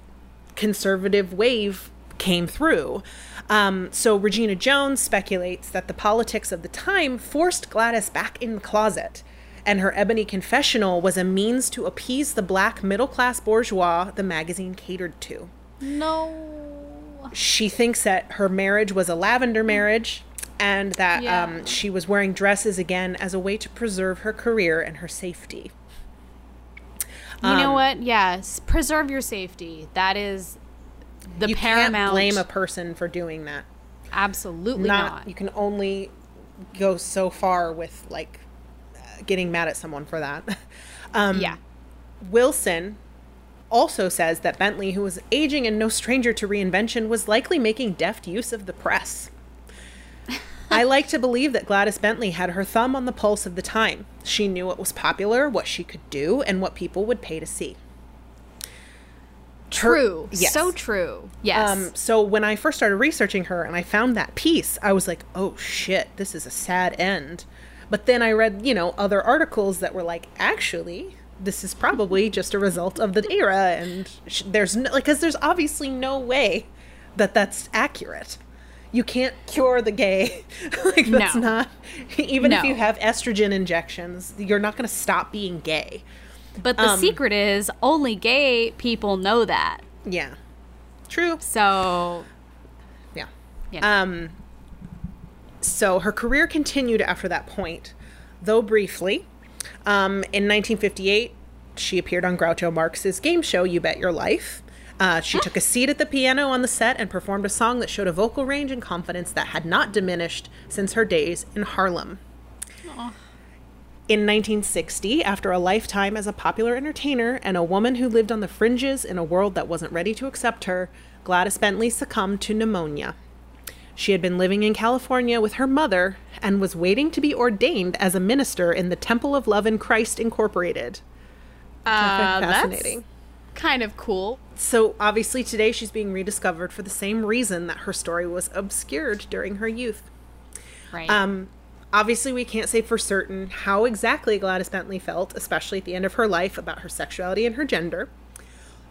conservative wave came through um, so regina jones speculates that the politics of the time forced gladys back in the closet and her ebony confessional was a means to appease the black middle class bourgeois the magazine catered to No. she thinks that her marriage was a lavender marriage and that Yeah. um, she was wearing dresses again as a way to preserve her career and her safety. You Um, know what? Yes. Preserve your safety. That is the you paramount. can't blame a person for doing that. Absolutely Not, not. you can only go so far with like uh, getting mad at someone for that. um, yeah. Wilson also says that Bentley, who was aging and no stranger to reinvention, was likely making deft use of the press. I like to believe that Gladys Bentley had her thumb on the pulse of the time. She knew what was popular, what she could do, and what people would pay to see. True. yes. So true. Yes. Um, so when I first started researching her and I found that piece, I was like, oh shit, this is a sad end. But then I read, you know, other articles that were like, actually, this is probably just a result of the era, and sh- there's no, like, because there's obviously no way that that's accurate. You can't cure the gay. like that's No. not. Even if you have estrogen injections, you're not going to stop being gay. but the um, secret is only gay people know that. Yeah. True. So, Yeah. know. Um, so her career continued after that point, though briefly. Um, in 1958, she appeared on Groucho Marx's game show, You Bet Your Life. Uh, she took a seat at the piano on the set and performed a song that showed a vocal range and confidence that had not diminished since her days in Harlem. In 1960, after a lifetime as a popular entertainer and a woman who lived on the fringes in a world that wasn't ready to accept her, Gladys Bentley succumbed to pneumonia. She had been living in California with her mother and was waiting to be ordained as a minister in the Temple of Love in Christ Incorporated. uh, fascinating. Kind of cool. So obviously today she's being rediscovered for the same reason that her story was obscured during her youth. Right. Um, obviously, we can't say for certain how exactly Gladys Bentley felt, especially at the end of her life, about her sexuality and her gender.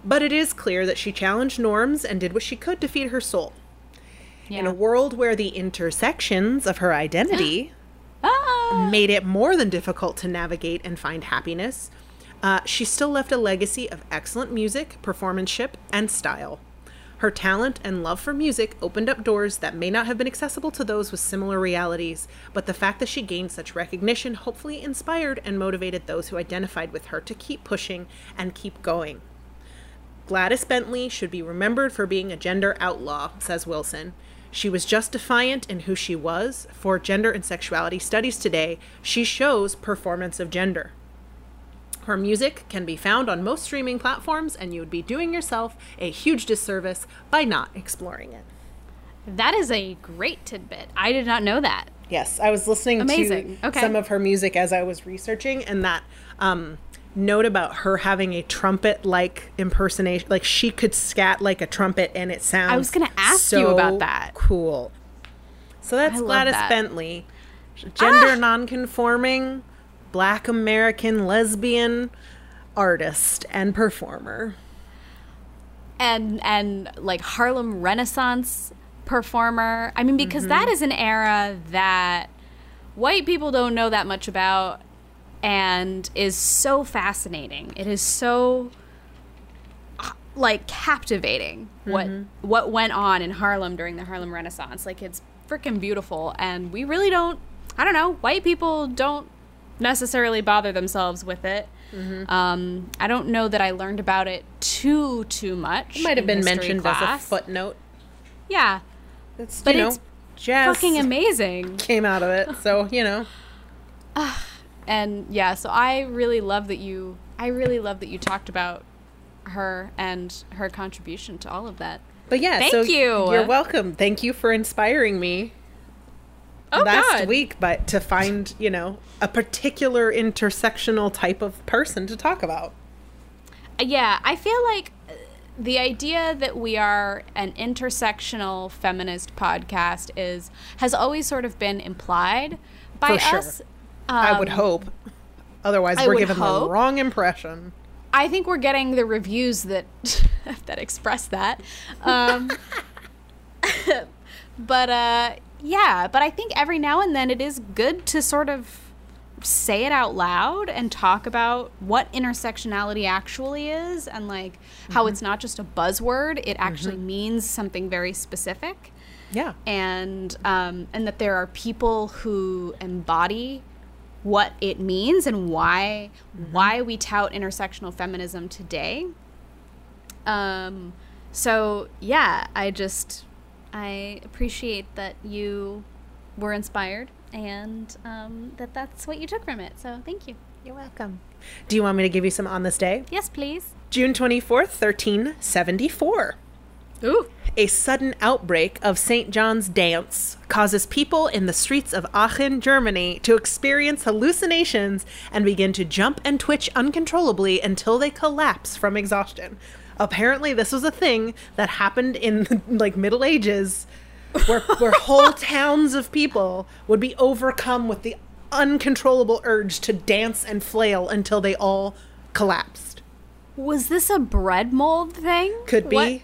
But it is clear that she challenged norms and did what she could to feed her soul. In a world where the intersections of her identity ah! made it more than difficult to navigate and find happiness, uh, she still left a legacy of excellent music, performanceship, and style. Her talent and love for music opened up doors that may not have been accessible to those with similar realities, but the fact that she gained such recognition hopefully inspired and motivated those who identified with her to keep pushing and keep going. Gladys Bentley should be remembered for being a gender outlaw, says Wilson. She was just defiant in who she was. For gender and sexuality studies today, she shows performance of gender. Her music can be found on most streaming platforms, and you would be doing yourself a huge disservice by not exploring it. That is a great tidbit. I did not know that. Yes, I was listening Amazing. to Okay. some of her music as I was researching, and that um, note about her having a trumpet-like impersonation, like she could scat like a trumpet, and it sounds. I was gonna ask so you about that. Cool. So that's Gladys that. Bentley, gender Ah! non-conforming, Black American lesbian artist and performer. and and like Harlem Renaissance performer. I mean, because that is an era that white people don't know that much about and is so fascinating. It is so uh, like captivating what what went on in Harlem during the Harlem Renaissance. Like it's freaking beautiful and we really don't I don't know, white people don't necessarily bother themselves with it. Um, I don't know that I learned about it too too much. It might have been mentioned as a footnote. Yeah, It's, but know, it's fucking amazing. came out of it, so you know. And yeah, so I really love that you. I really love that you talked about her and her contribution to all of that. But yeah, Thank so you. You're welcome. Thank you for inspiring me Oh last God. week, but to find, you know, a particular intersectional type of person to talk about. yeah, I feel like uh, the idea that we are an intersectional feminist podcast is has always sort of been implied by For sure. us. I would Um, hope. Otherwise, I we're given the wrong impression. I think we're getting the reviews that that express that. Um, but uh, yeah, but I think every now and then it is good to sort of say it out loud and talk about what intersectionality actually is and like how it's not just a buzzword; it actually means something very specific Yeah. and um, and that there are people who embody what it means and why why we tout intersectional feminism today. Um, so yeah, I just I appreciate that you were inspired and um, that that's what you took from it. So thank you. You're welcome. Do you want me to give you some on this day? Yes, please. June 24th, 1374. Ooh. A sudden outbreak of St. John's dance causes people in the streets of Aachen, Germany to experience hallucinations and begin to jump and twitch uncontrollably until they collapse from exhaustion. Apparently, this was a thing that happened in like Middle Ages where, where whole towns of people would be overcome with the uncontrollable urge to dance and flail until they all collapsed. Was this a bread mold thing? Could be. What?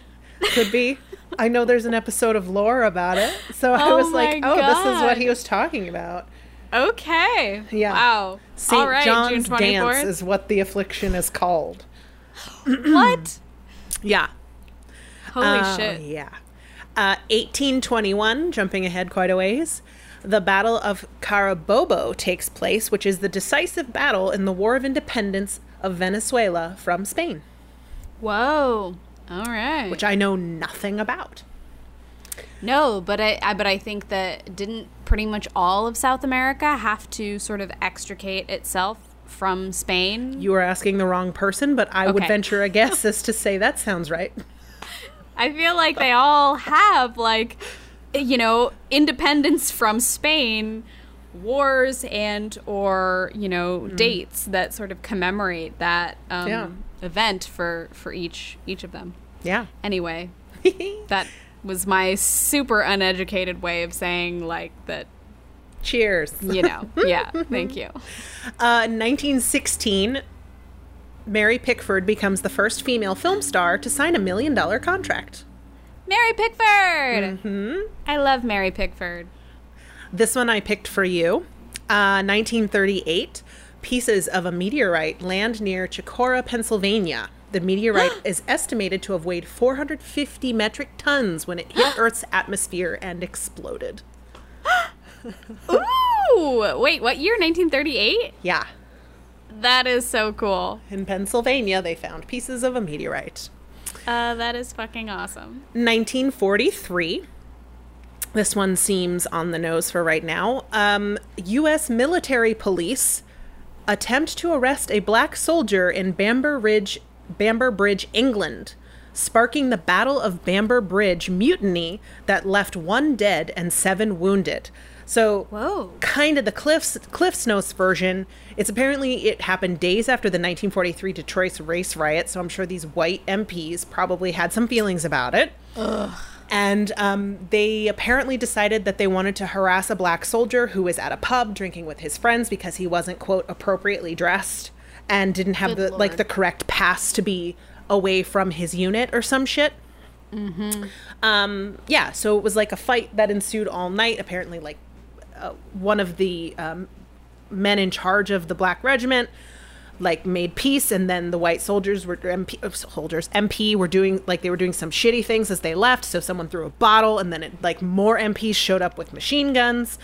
Could be. I know there's an episode of lore about it. So I Oh was like, oh, this is what he was talking about. Okay. Yeah. Wow. St. All right, John's June dance 24th. is what the affliction is called. what? Yeah. Holy Uh, shit. Yeah. Uh, 1821, jumping ahead quite a ways, the Battle of Carabobo takes place, which is the decisive battle in the War of Independence of Venezuela from Spain, Whoa. All right. which I know nothing about. no, but I, I but I think that didn't pretty much all of South America have to sort of extricate itself from Spain. You are asking the wrong person, but I would venture a guess as to say that sounds right. I feel like they all have like you know, independence from Spain wars and or, you know, dates that sort of commemorate that um, Yeah. event for for each each of them. Yeah. Anyway, that was my super uneducated way of saying like that Cheers. you know yeah thank you Uh, 1916, Mary Pickford becomes the first female film star to sign a million dollar contract. mary pickford mm-hmm. i love mary pickford This one I picked for you. Uh, 1938, pieces of a meteorite land near Chicora, Pennsylvania. The meteorite is estimated to have weighed 450 metric tons when it hit Earth's atmosphere and exploded. ooh wait what year 1938 Yeah. that is so cool In Pennsylvania, they found pieces of a meteorite. uh, that is fucking awesome 1943. This one seems on the nose for right now. Um, U.S. military police attempt to arrest a black soldier in Bamber Ridge, Bamber Bridge, England, sparking the Battle of Bamber Bridge mutiny that left one dead and seven wounded. So, Whoa. kind of the Cliffs Cliffs Notes version. It's apparently it happened days after the 1943 Detroit race riot, so I'm sure these white MPs probably had some feelings about it. Ugh. And um, they apparently decided that they wanted to harass a black soldier who was at a pub drinking with his friends because he wasn't quote appropriately dressed and didn't have Good the like the correct pass to be away from his unit or some shit. Mm-hmm. Um, yeah, so it was like a fight that ensued all night. Apparently, like uh, one of the um, men in charge of the black regiment like made peace and then the white soldiers were MP, uh, soldiers MP were doing like they were doing some shitty things as they left so someone threw a bottle and then it, like more MPs showed up with machine guns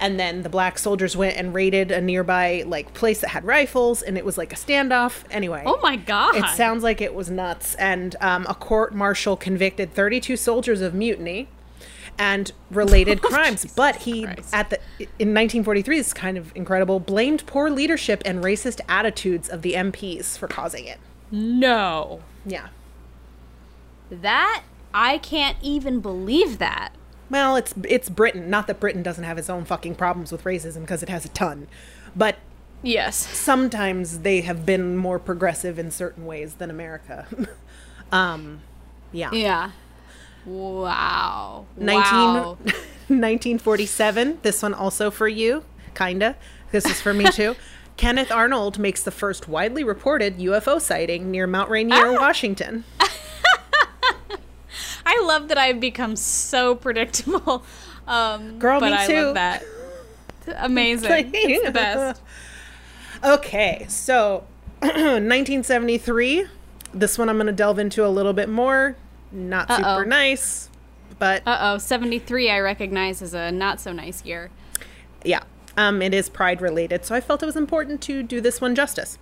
and then the black soldiers went and raided a nearby like place that had rifles and it was like a standoff anyway oh my god it sounds like it was nuts. And um, a court martial convicted 32 soldiers of mutiny and related crimes. But he, Christ. at the in 1943, this is kind of incredible, blamed poor leadership and racist attitudes of the MPs for causing it. no Yeah. that i can't even believe that Well, it's it's Britain. Not that Britain doesn't have its own fucking problems with racism because it has a ton, but Yes. sometimes they have been more progressive in certain ways than America. um, yeah. Yeah. Wow. 19, Wow. 1947. This one also for you, kinda. This is for me too. Kenneth Arnold makes the first widely reported UFO sighting near Mount Rainier, Ah. Washington. I love that I've become so predictable. Um, Girl, but me I too. love that. Amazing. it's the best. Okay, so 1973. This one I'm going to delve into a little bit more. Not super Uh-oh. nice, but Uh oh, 73 I recognize as a not so nice year. yeah, um, it is pride related. So I felt it was important to do this one justice,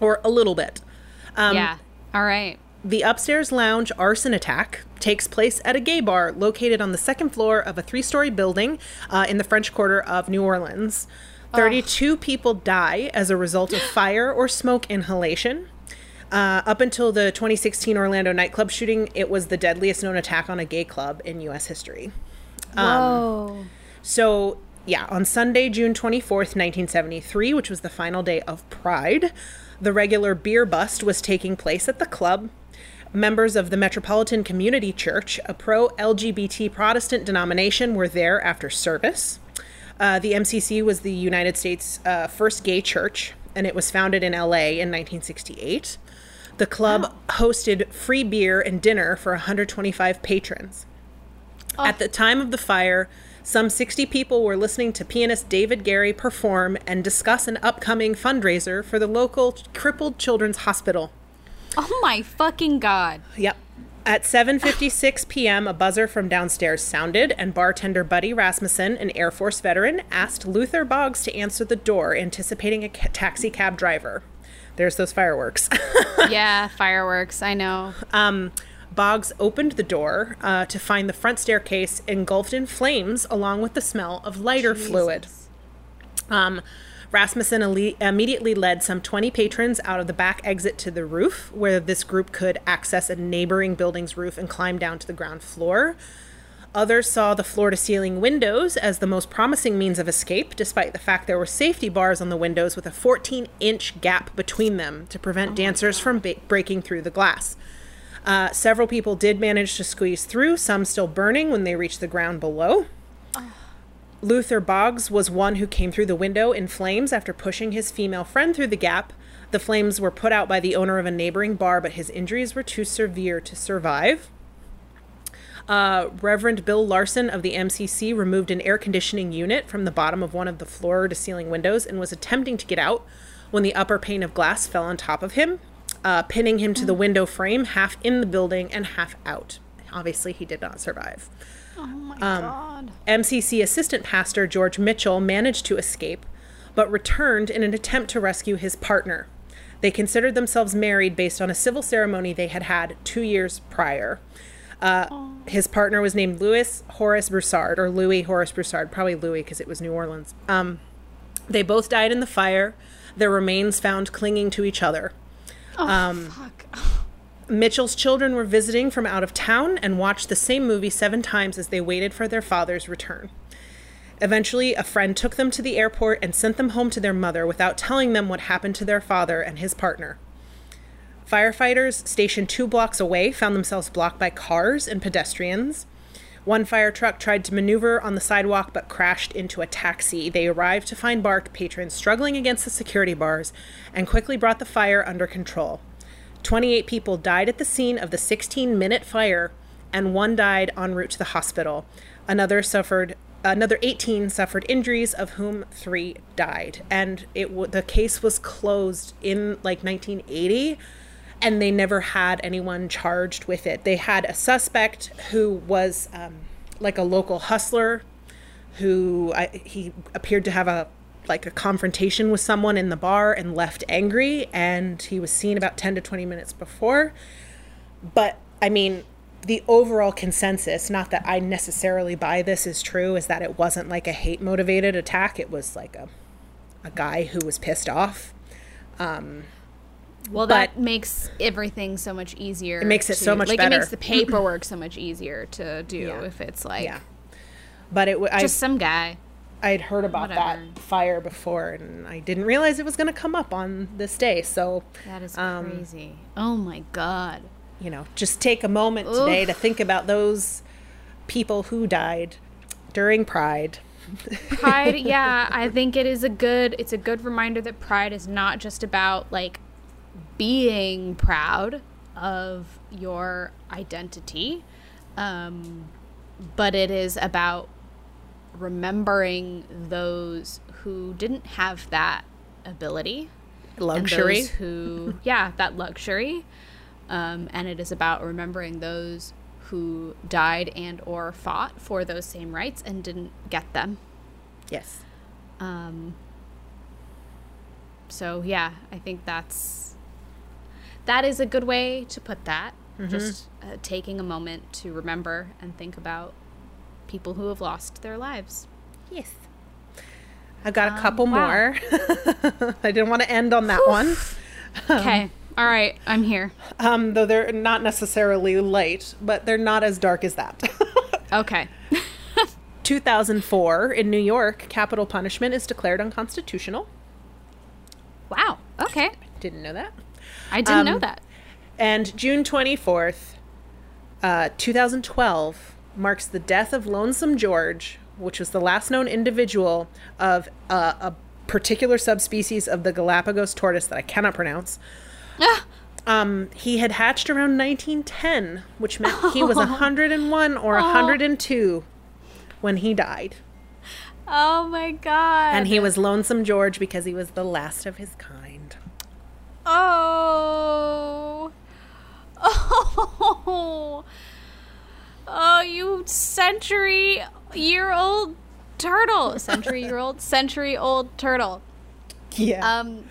or a little bit. Um, yeah. All right. The upstairs lounge arson attack takes place at a gay bar located on the second floor of a three story building uh, in the French Quarter of New Orleans. 32 people die as a result of fire or smoke inhalation. Uh, up until the 2016 Orlando nightclub shooting, it was the deadliest known attack on a gay club in U.S. history. Whoa. So, yeah, on Sunday, June 24th, 1973, which was the final day of Pride, the regular beer bust was taking place at the club. Members of the Metropolitan Community Church, a pro LGBT Protestant denomination, were there after service. Uh, the MCC was the United States' uh, first gay church, and it was founded in LA in 1968. The club hosted free beer and dinner for 125 patrons. Oh. At the time of the fire, some 60 people were listening to pianist David Gary perform and discuss an upcoming fundraiser for the local crippled children's hospital. Oh my fucking god. Yep. At 7:56 p.m., a buzzer from downstairs sounded, and bartender Buddy Rasmussen, an Air Force veteran, asked Luther Boggs to answer the door, anticipating a ca- taxi cab driver. There's those fireworks. yeah, fireworks. I know. um, Boggs opened the door uh, to find the front staircase engulfed in flames, along with the smell of lighter fluid. Um, Rasmussen immediately led some 20 patrons out of the back exit to the roof, where this group could access a neighboring building's roof and climb down to the ground floor. Others saw the floor to ceiling windows as the most promising means of escape, despite the fact there were safety bars on the windows with a 14 inch gap between them to prevent dancers from ba- breaking through the glass. Uh, several people did manage to squeeze through, some still burning when they reached the ground below. Luther Boggs was one who came through the window in flames after pushing his female friend through the gap. The flames were put out by the owner of a neighboring bar, but his injuries were too severe to survive. Uh, Reverend Bill Larson of the MCC removed an air conditioning unit from the bottom of one of the floor to ceiling windows and was attempting to get out when the upper pane of glass fell on top of him, uh, pinning him to the window frame, half in the building and half out. Obviously, he did not survive. Oh my Um, god. MCC assistant pastor George Mitchell managed to escape, but returned in an attempt to rescue his partner. They considered themselves married based on a civil ceremony they had had two years prior. Uh, his partner was named Louis Horace Broussard, or Louis Horace Broussard, probably Louis because it was New Orleans. Um, they both died in the fire, their remains found clinging to each other. Um, Fuck. Mitchell's children were visiting from out of town and watched the same movie seven times as they waited for their father's return. Eventually, a friend took them to the airport and sent them home to their mother without telling them what happened to their father and his partner. Firefighters stationed two blocks away found themselves blocked by cars and pedestrians. One fire truck tried to maneuver on the sidewalk but crashed into a taxi. They arrived to find bar patrons struggling against the security bars and quickly brought the fire under control. 28 people died at the scene of the 16 minute fire, and one died en route to the hospital. Another suffered. Another 18 suffered injuries, of whom three died, and it w- the case was closed in like 1980, and they never had anyone charged with it. They had a suspect who was um, like a local hustler, who I, he appeared to have a like a confrontation with someone in the bar and left angry and he was seen about 10 to 20 minutes before. But i mean the overall consensus not that i necessarily buy this is true is that it wasn't like a hate motivated attack. It was like a a guy who was pissed off Well, that makes everything so much easier. It makes it so much easier. like better. it makes the paperwork so much easier to do Yeah. if it's like yeah but it was just some guy. I'd heard about Whatever. that fire before, and I didn't realize it was going to come up on this day. So, That is Um, crazy. Oh my god. you know, just take a moment today to think about those people who died during Pride. Pride, yeah, I think it is a good it's a good reminder that pride is not just about like being proud of your identity. Um but it is about remembering those who didn't have that ability and Luxury. those who yeah that luxury um, and it is about remembering those who died and or fought for those same rights and didn't get them Yes. um, so yeah i think that's that is a good way to put that just uh, taking a moment to remember and think about people who have lost their lives Yes. I've got a couple Um, wow. more. I didn't want to end on that one. okay all right i'm here Um, though they're not necessarily light, but they're not as dark as that. okay 2004 in New York, capital punishment is declared unconstitutional. wow okay Didn't know that. I didn't know Um, that And June 24th, uh, 2012, marks the death of Lonesome George, which was the last known individual of uh, a particular subspecies of the Galapagos tortoise that I cannot pronounce. Ah. Um, he had hatched around 1910, which meant he was 101 or 102 when he died. Oh my god. And he was Lonesome George because he was the last of his kind. Oh. Oh. Oh, you century year old turtle. Century year old? Century old turtle. Yeah, Um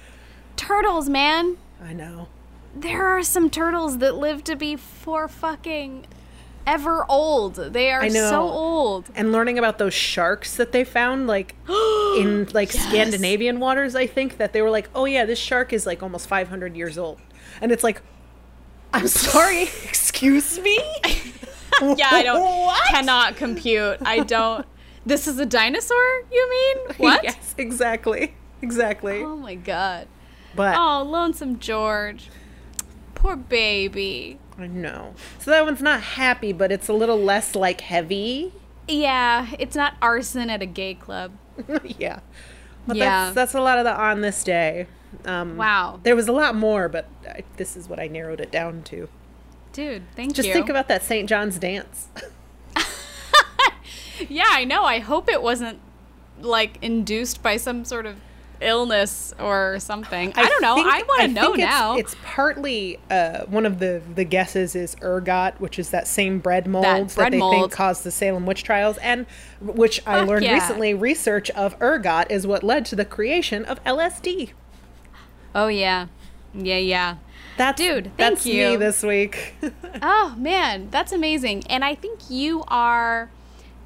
turtles, man. I know. There are some turtles that live to be four fucking ever old. They are so old. and learning about those sharks that they found like in like Scandinavian waters I think that they were like oh yeah this shark is like almost 500 years old and it's like I'm sorry excuse me Yeah, I don't What? cannot compute. I don't This is a dinosaur, you mean? What? yes exactly exactly Oh my god. but Oh, lonesome George. Poor baby. I know so that one's not happy but it's a little less like heavy Yeah, it's not arson at a gay club. yeah but Yeah. that's that's a lot of the on this day um Wow. there was a lot more but I, this is what I narrowed it down to Dude, thank just you. Just think about that St. John's dance yeah, I know. I hope it wasn't like induced by some sort of illness or something. I, don't know. think- I want to know it's- now. It's, partly uh, one of the the guesses is ergot, which is that same bread mold that, bread they mold. think caused the Salem witch trials, and which I Fuck learned yeah. recently. Research of ergot is what led to the creation of LSD. oh yeah. Yeah, yeah. That's Dude, thank that's me you. this week. Oh man, that's amazing. And I think you are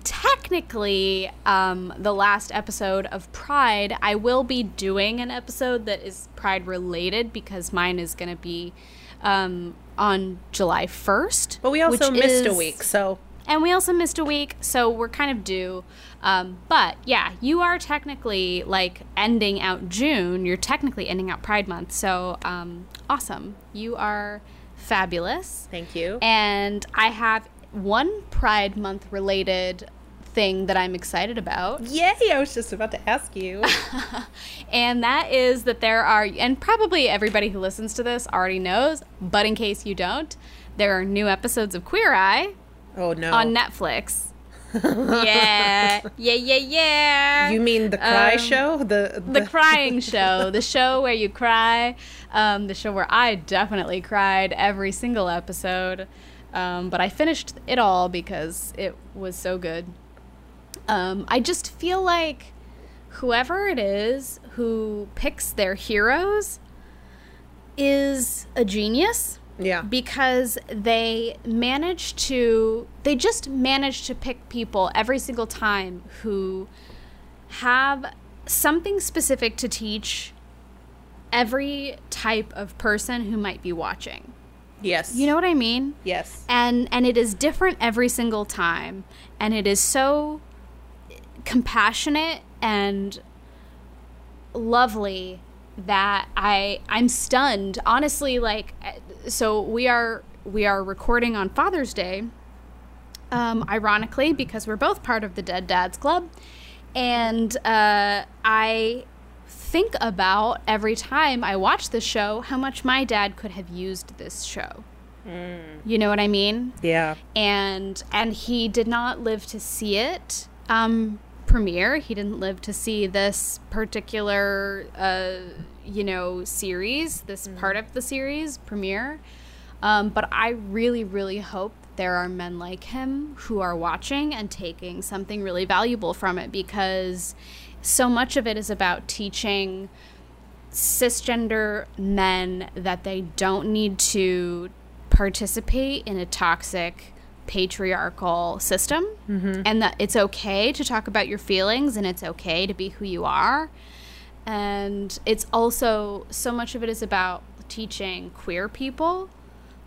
technically um, the last episode of Pride. I will be doing an episode that is Pride related because mine is going to be um, on July 1st. but we also missed a week, so And we also missed a week, so we're kind of due. Um, but yeah, you are technically like ending out June. You're technically ending out Pride Month. So um, awesome. You are fabulous. thank you. And I have one Pride Month related thing that I'm excited about. Yay! I was just about to ask you. And that is that there are, and probably everybody who listens to this already knows, but in case you don't, there are new episodes of Queer Eye oh no! on Netflix. yeah, yeah, yeah, yeah. you mean the cry Um, show? The the crying show, the show where you cry, um, the show where I definitely cried every single episode. Um, but I finished it all because it was so good. Um, I just feel like whoever it is who picks their heroes is a genius yeah. because they manage to they just manage to pick people every single time who have something specific to teach every type of person who might be watching. Yes. You know what I mean? Yes. and and it is different every single time and it is so compassionate and lovely that I I'm stunned honestly like so we are we are recording on Father's Day um, ironically because we're both part of the Dead Dads Club and uh, I think about every time I watch the show how much my dad could have used this show you know what I mean Yeah. and and he did not live to see it um, premiere. He didn't live to see this particular, uh, you know, series, this part of the series premiere. Um, but I really, really hope there are men like him who are watching and taking something really valuable from it because so much of it is about teaching cisgender men that they don't need to participate in a toxic patriarchal system mm-hmm. and that it's okay to talk about your feelings and it's okay to be who you are. And it's also so much of it is about teaching queer people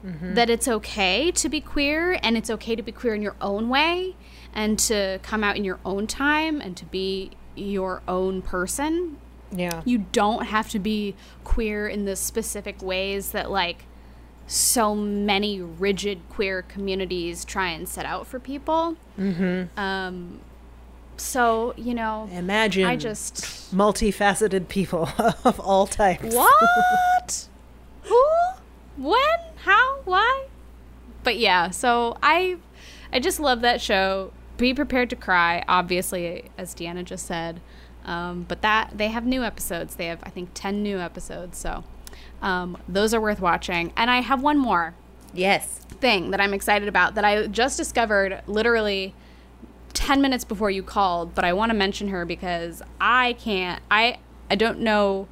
mm-hmm. that it's okay to be queer and it's okay to be queer in your own way and to come out in your own time and to be your own person Yeah. you don't have to be queer in the specific ways that like so many rigid queer communities try and set out for people. Mm-hmm. Um, so you know, Imagine I just multifaceted people of all types. what? Who? When? How? Why? But yeah, so I, I just love that show. Be prepared to cry, obviously, as Deanna just said. Um, but that they have new episodes. They have, I think, ten new episodes. So um, those are worth watching. And I have one more Yes. thing that I'm excited about that I just discovered literally 10 minutes before you called, but I want to mention her because I can't I I don't know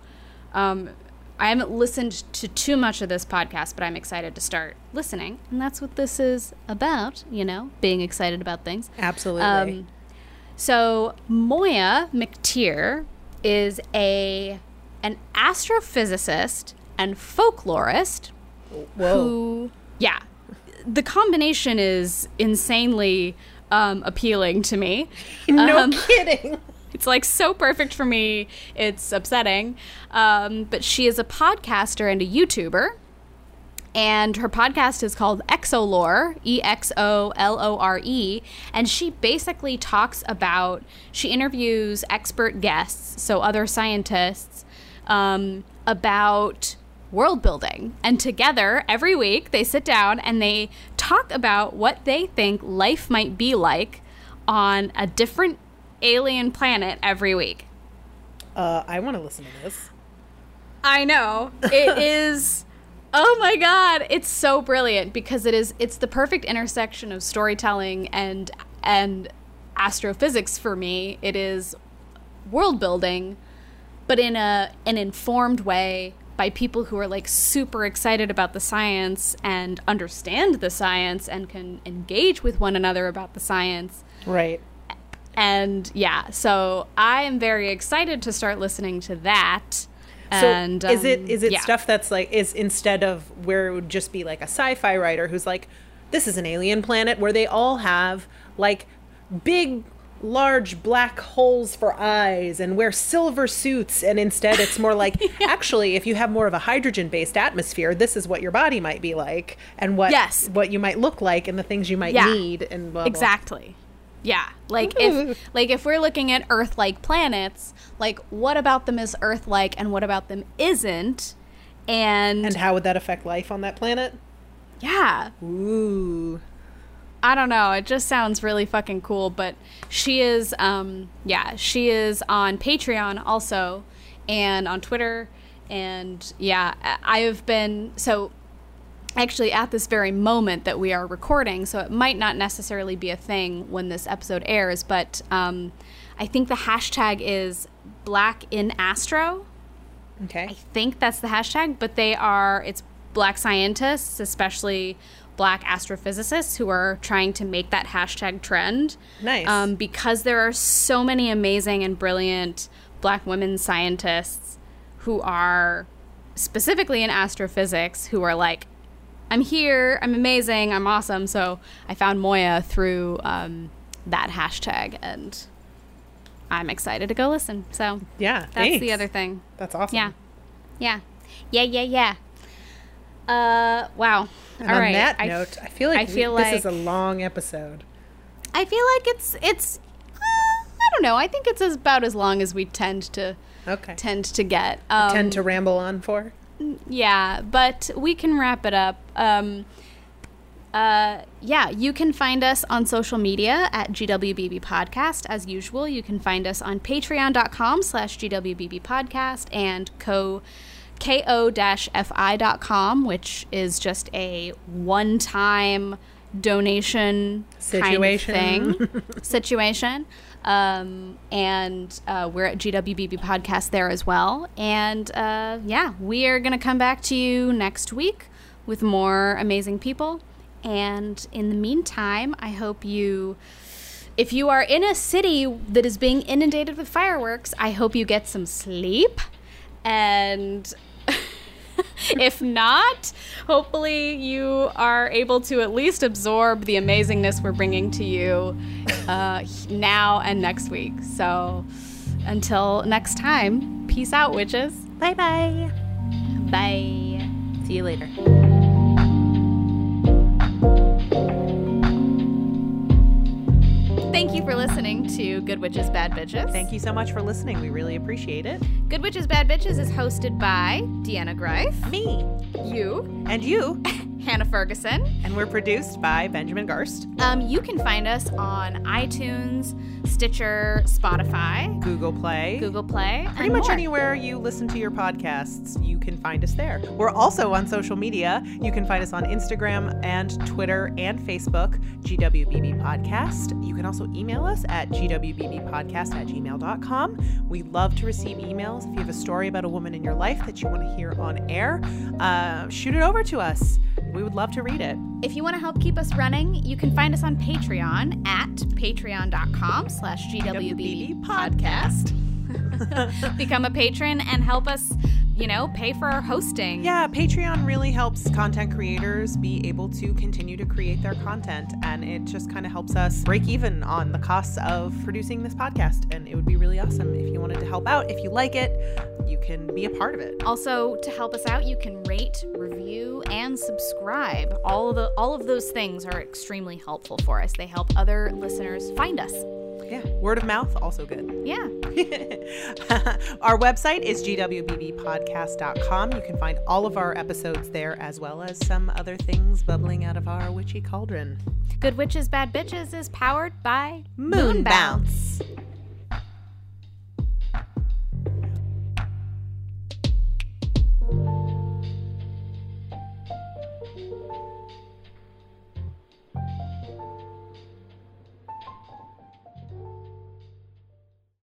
um I haven't listened to too much of this podcast, but I'm excited to start listening. And that's what this is about, you know, being excited about things. Absolutely. Um, so Moiya McTier is a an astrophysicist and folklorist Whoa. who yeah the combination is insanely um, appealing to me no Um, kidding. It's like so perfect for me. It's upsetting. Um, but she is a podcaster and a youtuber. And her podcast is called Exolore, E X O L O R E, and she basically talks about she interviews expert guests, so other scientists, um, about world building. And together every week they sit down and they talk about what they think life might be like on a different alien planet every week. Uh, I want to listen to this. I know. It is Oh my god, it's so brilliant because it is it's the perfect intersection of storytelling and and astrophysics for me. It is world building but in a an informed way by people who are like super excited about the science and understand the science and can engage with one another about the science. Right. And yeah, so I am very excited to start listening to that. So and is it um, is it yeah. stuff that's like is instead of where it would just be like a sci-fi writer who's like this is an alien planet where they all have like big large black holes for eyes and wear silver suits and instead it's more like actually if you have more of a hydrogen based atmosphere this is what your body might be like and what Yes. what you might look like and the things you might Yeah. need and blah, blah. Exactly. Yeah. Like if like if we're looking at Earth-like planets, like what about them is Earth-like and what about them isn't? And, and how would that affect life on that planet yeah, ooh I don't know. It just sounds really fucking cool. But she is, um, yeah, she is on Patreon also, and on Twitter, and yeah, I I have been so. Actually, at this very moment that we are recording, so it might not necessarily be a thing when this episode airs, but um, I think the hashtag is Black in Astro. okay I think that's the hashtag, but they are it's black scientists, especially black astrophysicists who are trying to make that hashtag trend. Nice. Um, because there are so many amazing and brilliant black women scientists who are specifically in astrophysics who are like I'm here, I'm amazing, I'm awesome. So I found Moiya through um, that hashtag and I'm excited to go listen. So Yeah, that's thanks. the other thing. That's awesome. Yeah. Yeah. Yeah, yeah, yeah. Uh wow. And All on right. that I- note, I feel like I we- feel this is a long episode. I feel like it's it's uh, I don't know. I think it's about as long as we tend to Okay. tend to get. Um, Tend to ramble on for. Yeah, but we can wrap it up. Um, uh, yeah, you can find us on social media at GWBB Podcast as usual. You can find us on patreon.com slash GWBB Podcast and co ko-fi.com, which is just a one-time donation Situation. kind of thing situation. Um, and uh, we're at GWBB Podcast there as well. And uh, yeah, we are going to come back to you next week with more amazing people. And in the meantime, I hope you, if you are in a city that is being inundated with fireworks, I hope you get some sleep. And if not, hopefully you are able to at least absorb the amazingness we're bringing to you uh, now and next week. So until next time, peace out, witches. Bye bye. Bye. See you later. Thank you for listening to Good Witches, Bad Bitches. Thank you so much for listening. We really appreciate it. Good Witches, Bad Bitches is hosted by Deanna Greif, Me you, and you. Hannah Ferguson. And we're produced by Benjamin Garst, Um, you can find us on iTunes, Stitcher, Spotify, Google Play. Google Play, Pretty much more. anywhere you listen to your podcasts, you can find us there. We're also on social media. You can find us on Instagram and Twitter and Facebook, GWBB Podcast. You can also email us at gwbbpodcast at gmail.com. We love to receive emails. If you have a story about a woman in your life that you want to hear on air, uh, shoot it over to us. We would love to read it. If you want to help keep us running, you can find us on Patreon at patreon.com slash GWBB podcast. Become a patron and help us, you know, pay for our hosting. Yeah, Patreon really helps content creators be able to continue to create their content, and it just kind of helps us break even on the costs of producing this podcast. And it would be really awesome if you wanted to help out. If you like it, you can be a part of it. Also, to help us out, you can rate, review, and subscribe. All of the all of those things are extremely helpful for us. They help other listeners find us. Yeah, word of mouth also good. Yeah. our website is gwbbpodcast.com. You can find all of our episodes there, as well as some other things bubbling out of our witchy cauldron. Good Witches Bad Bitches is powered by Moon Bounce.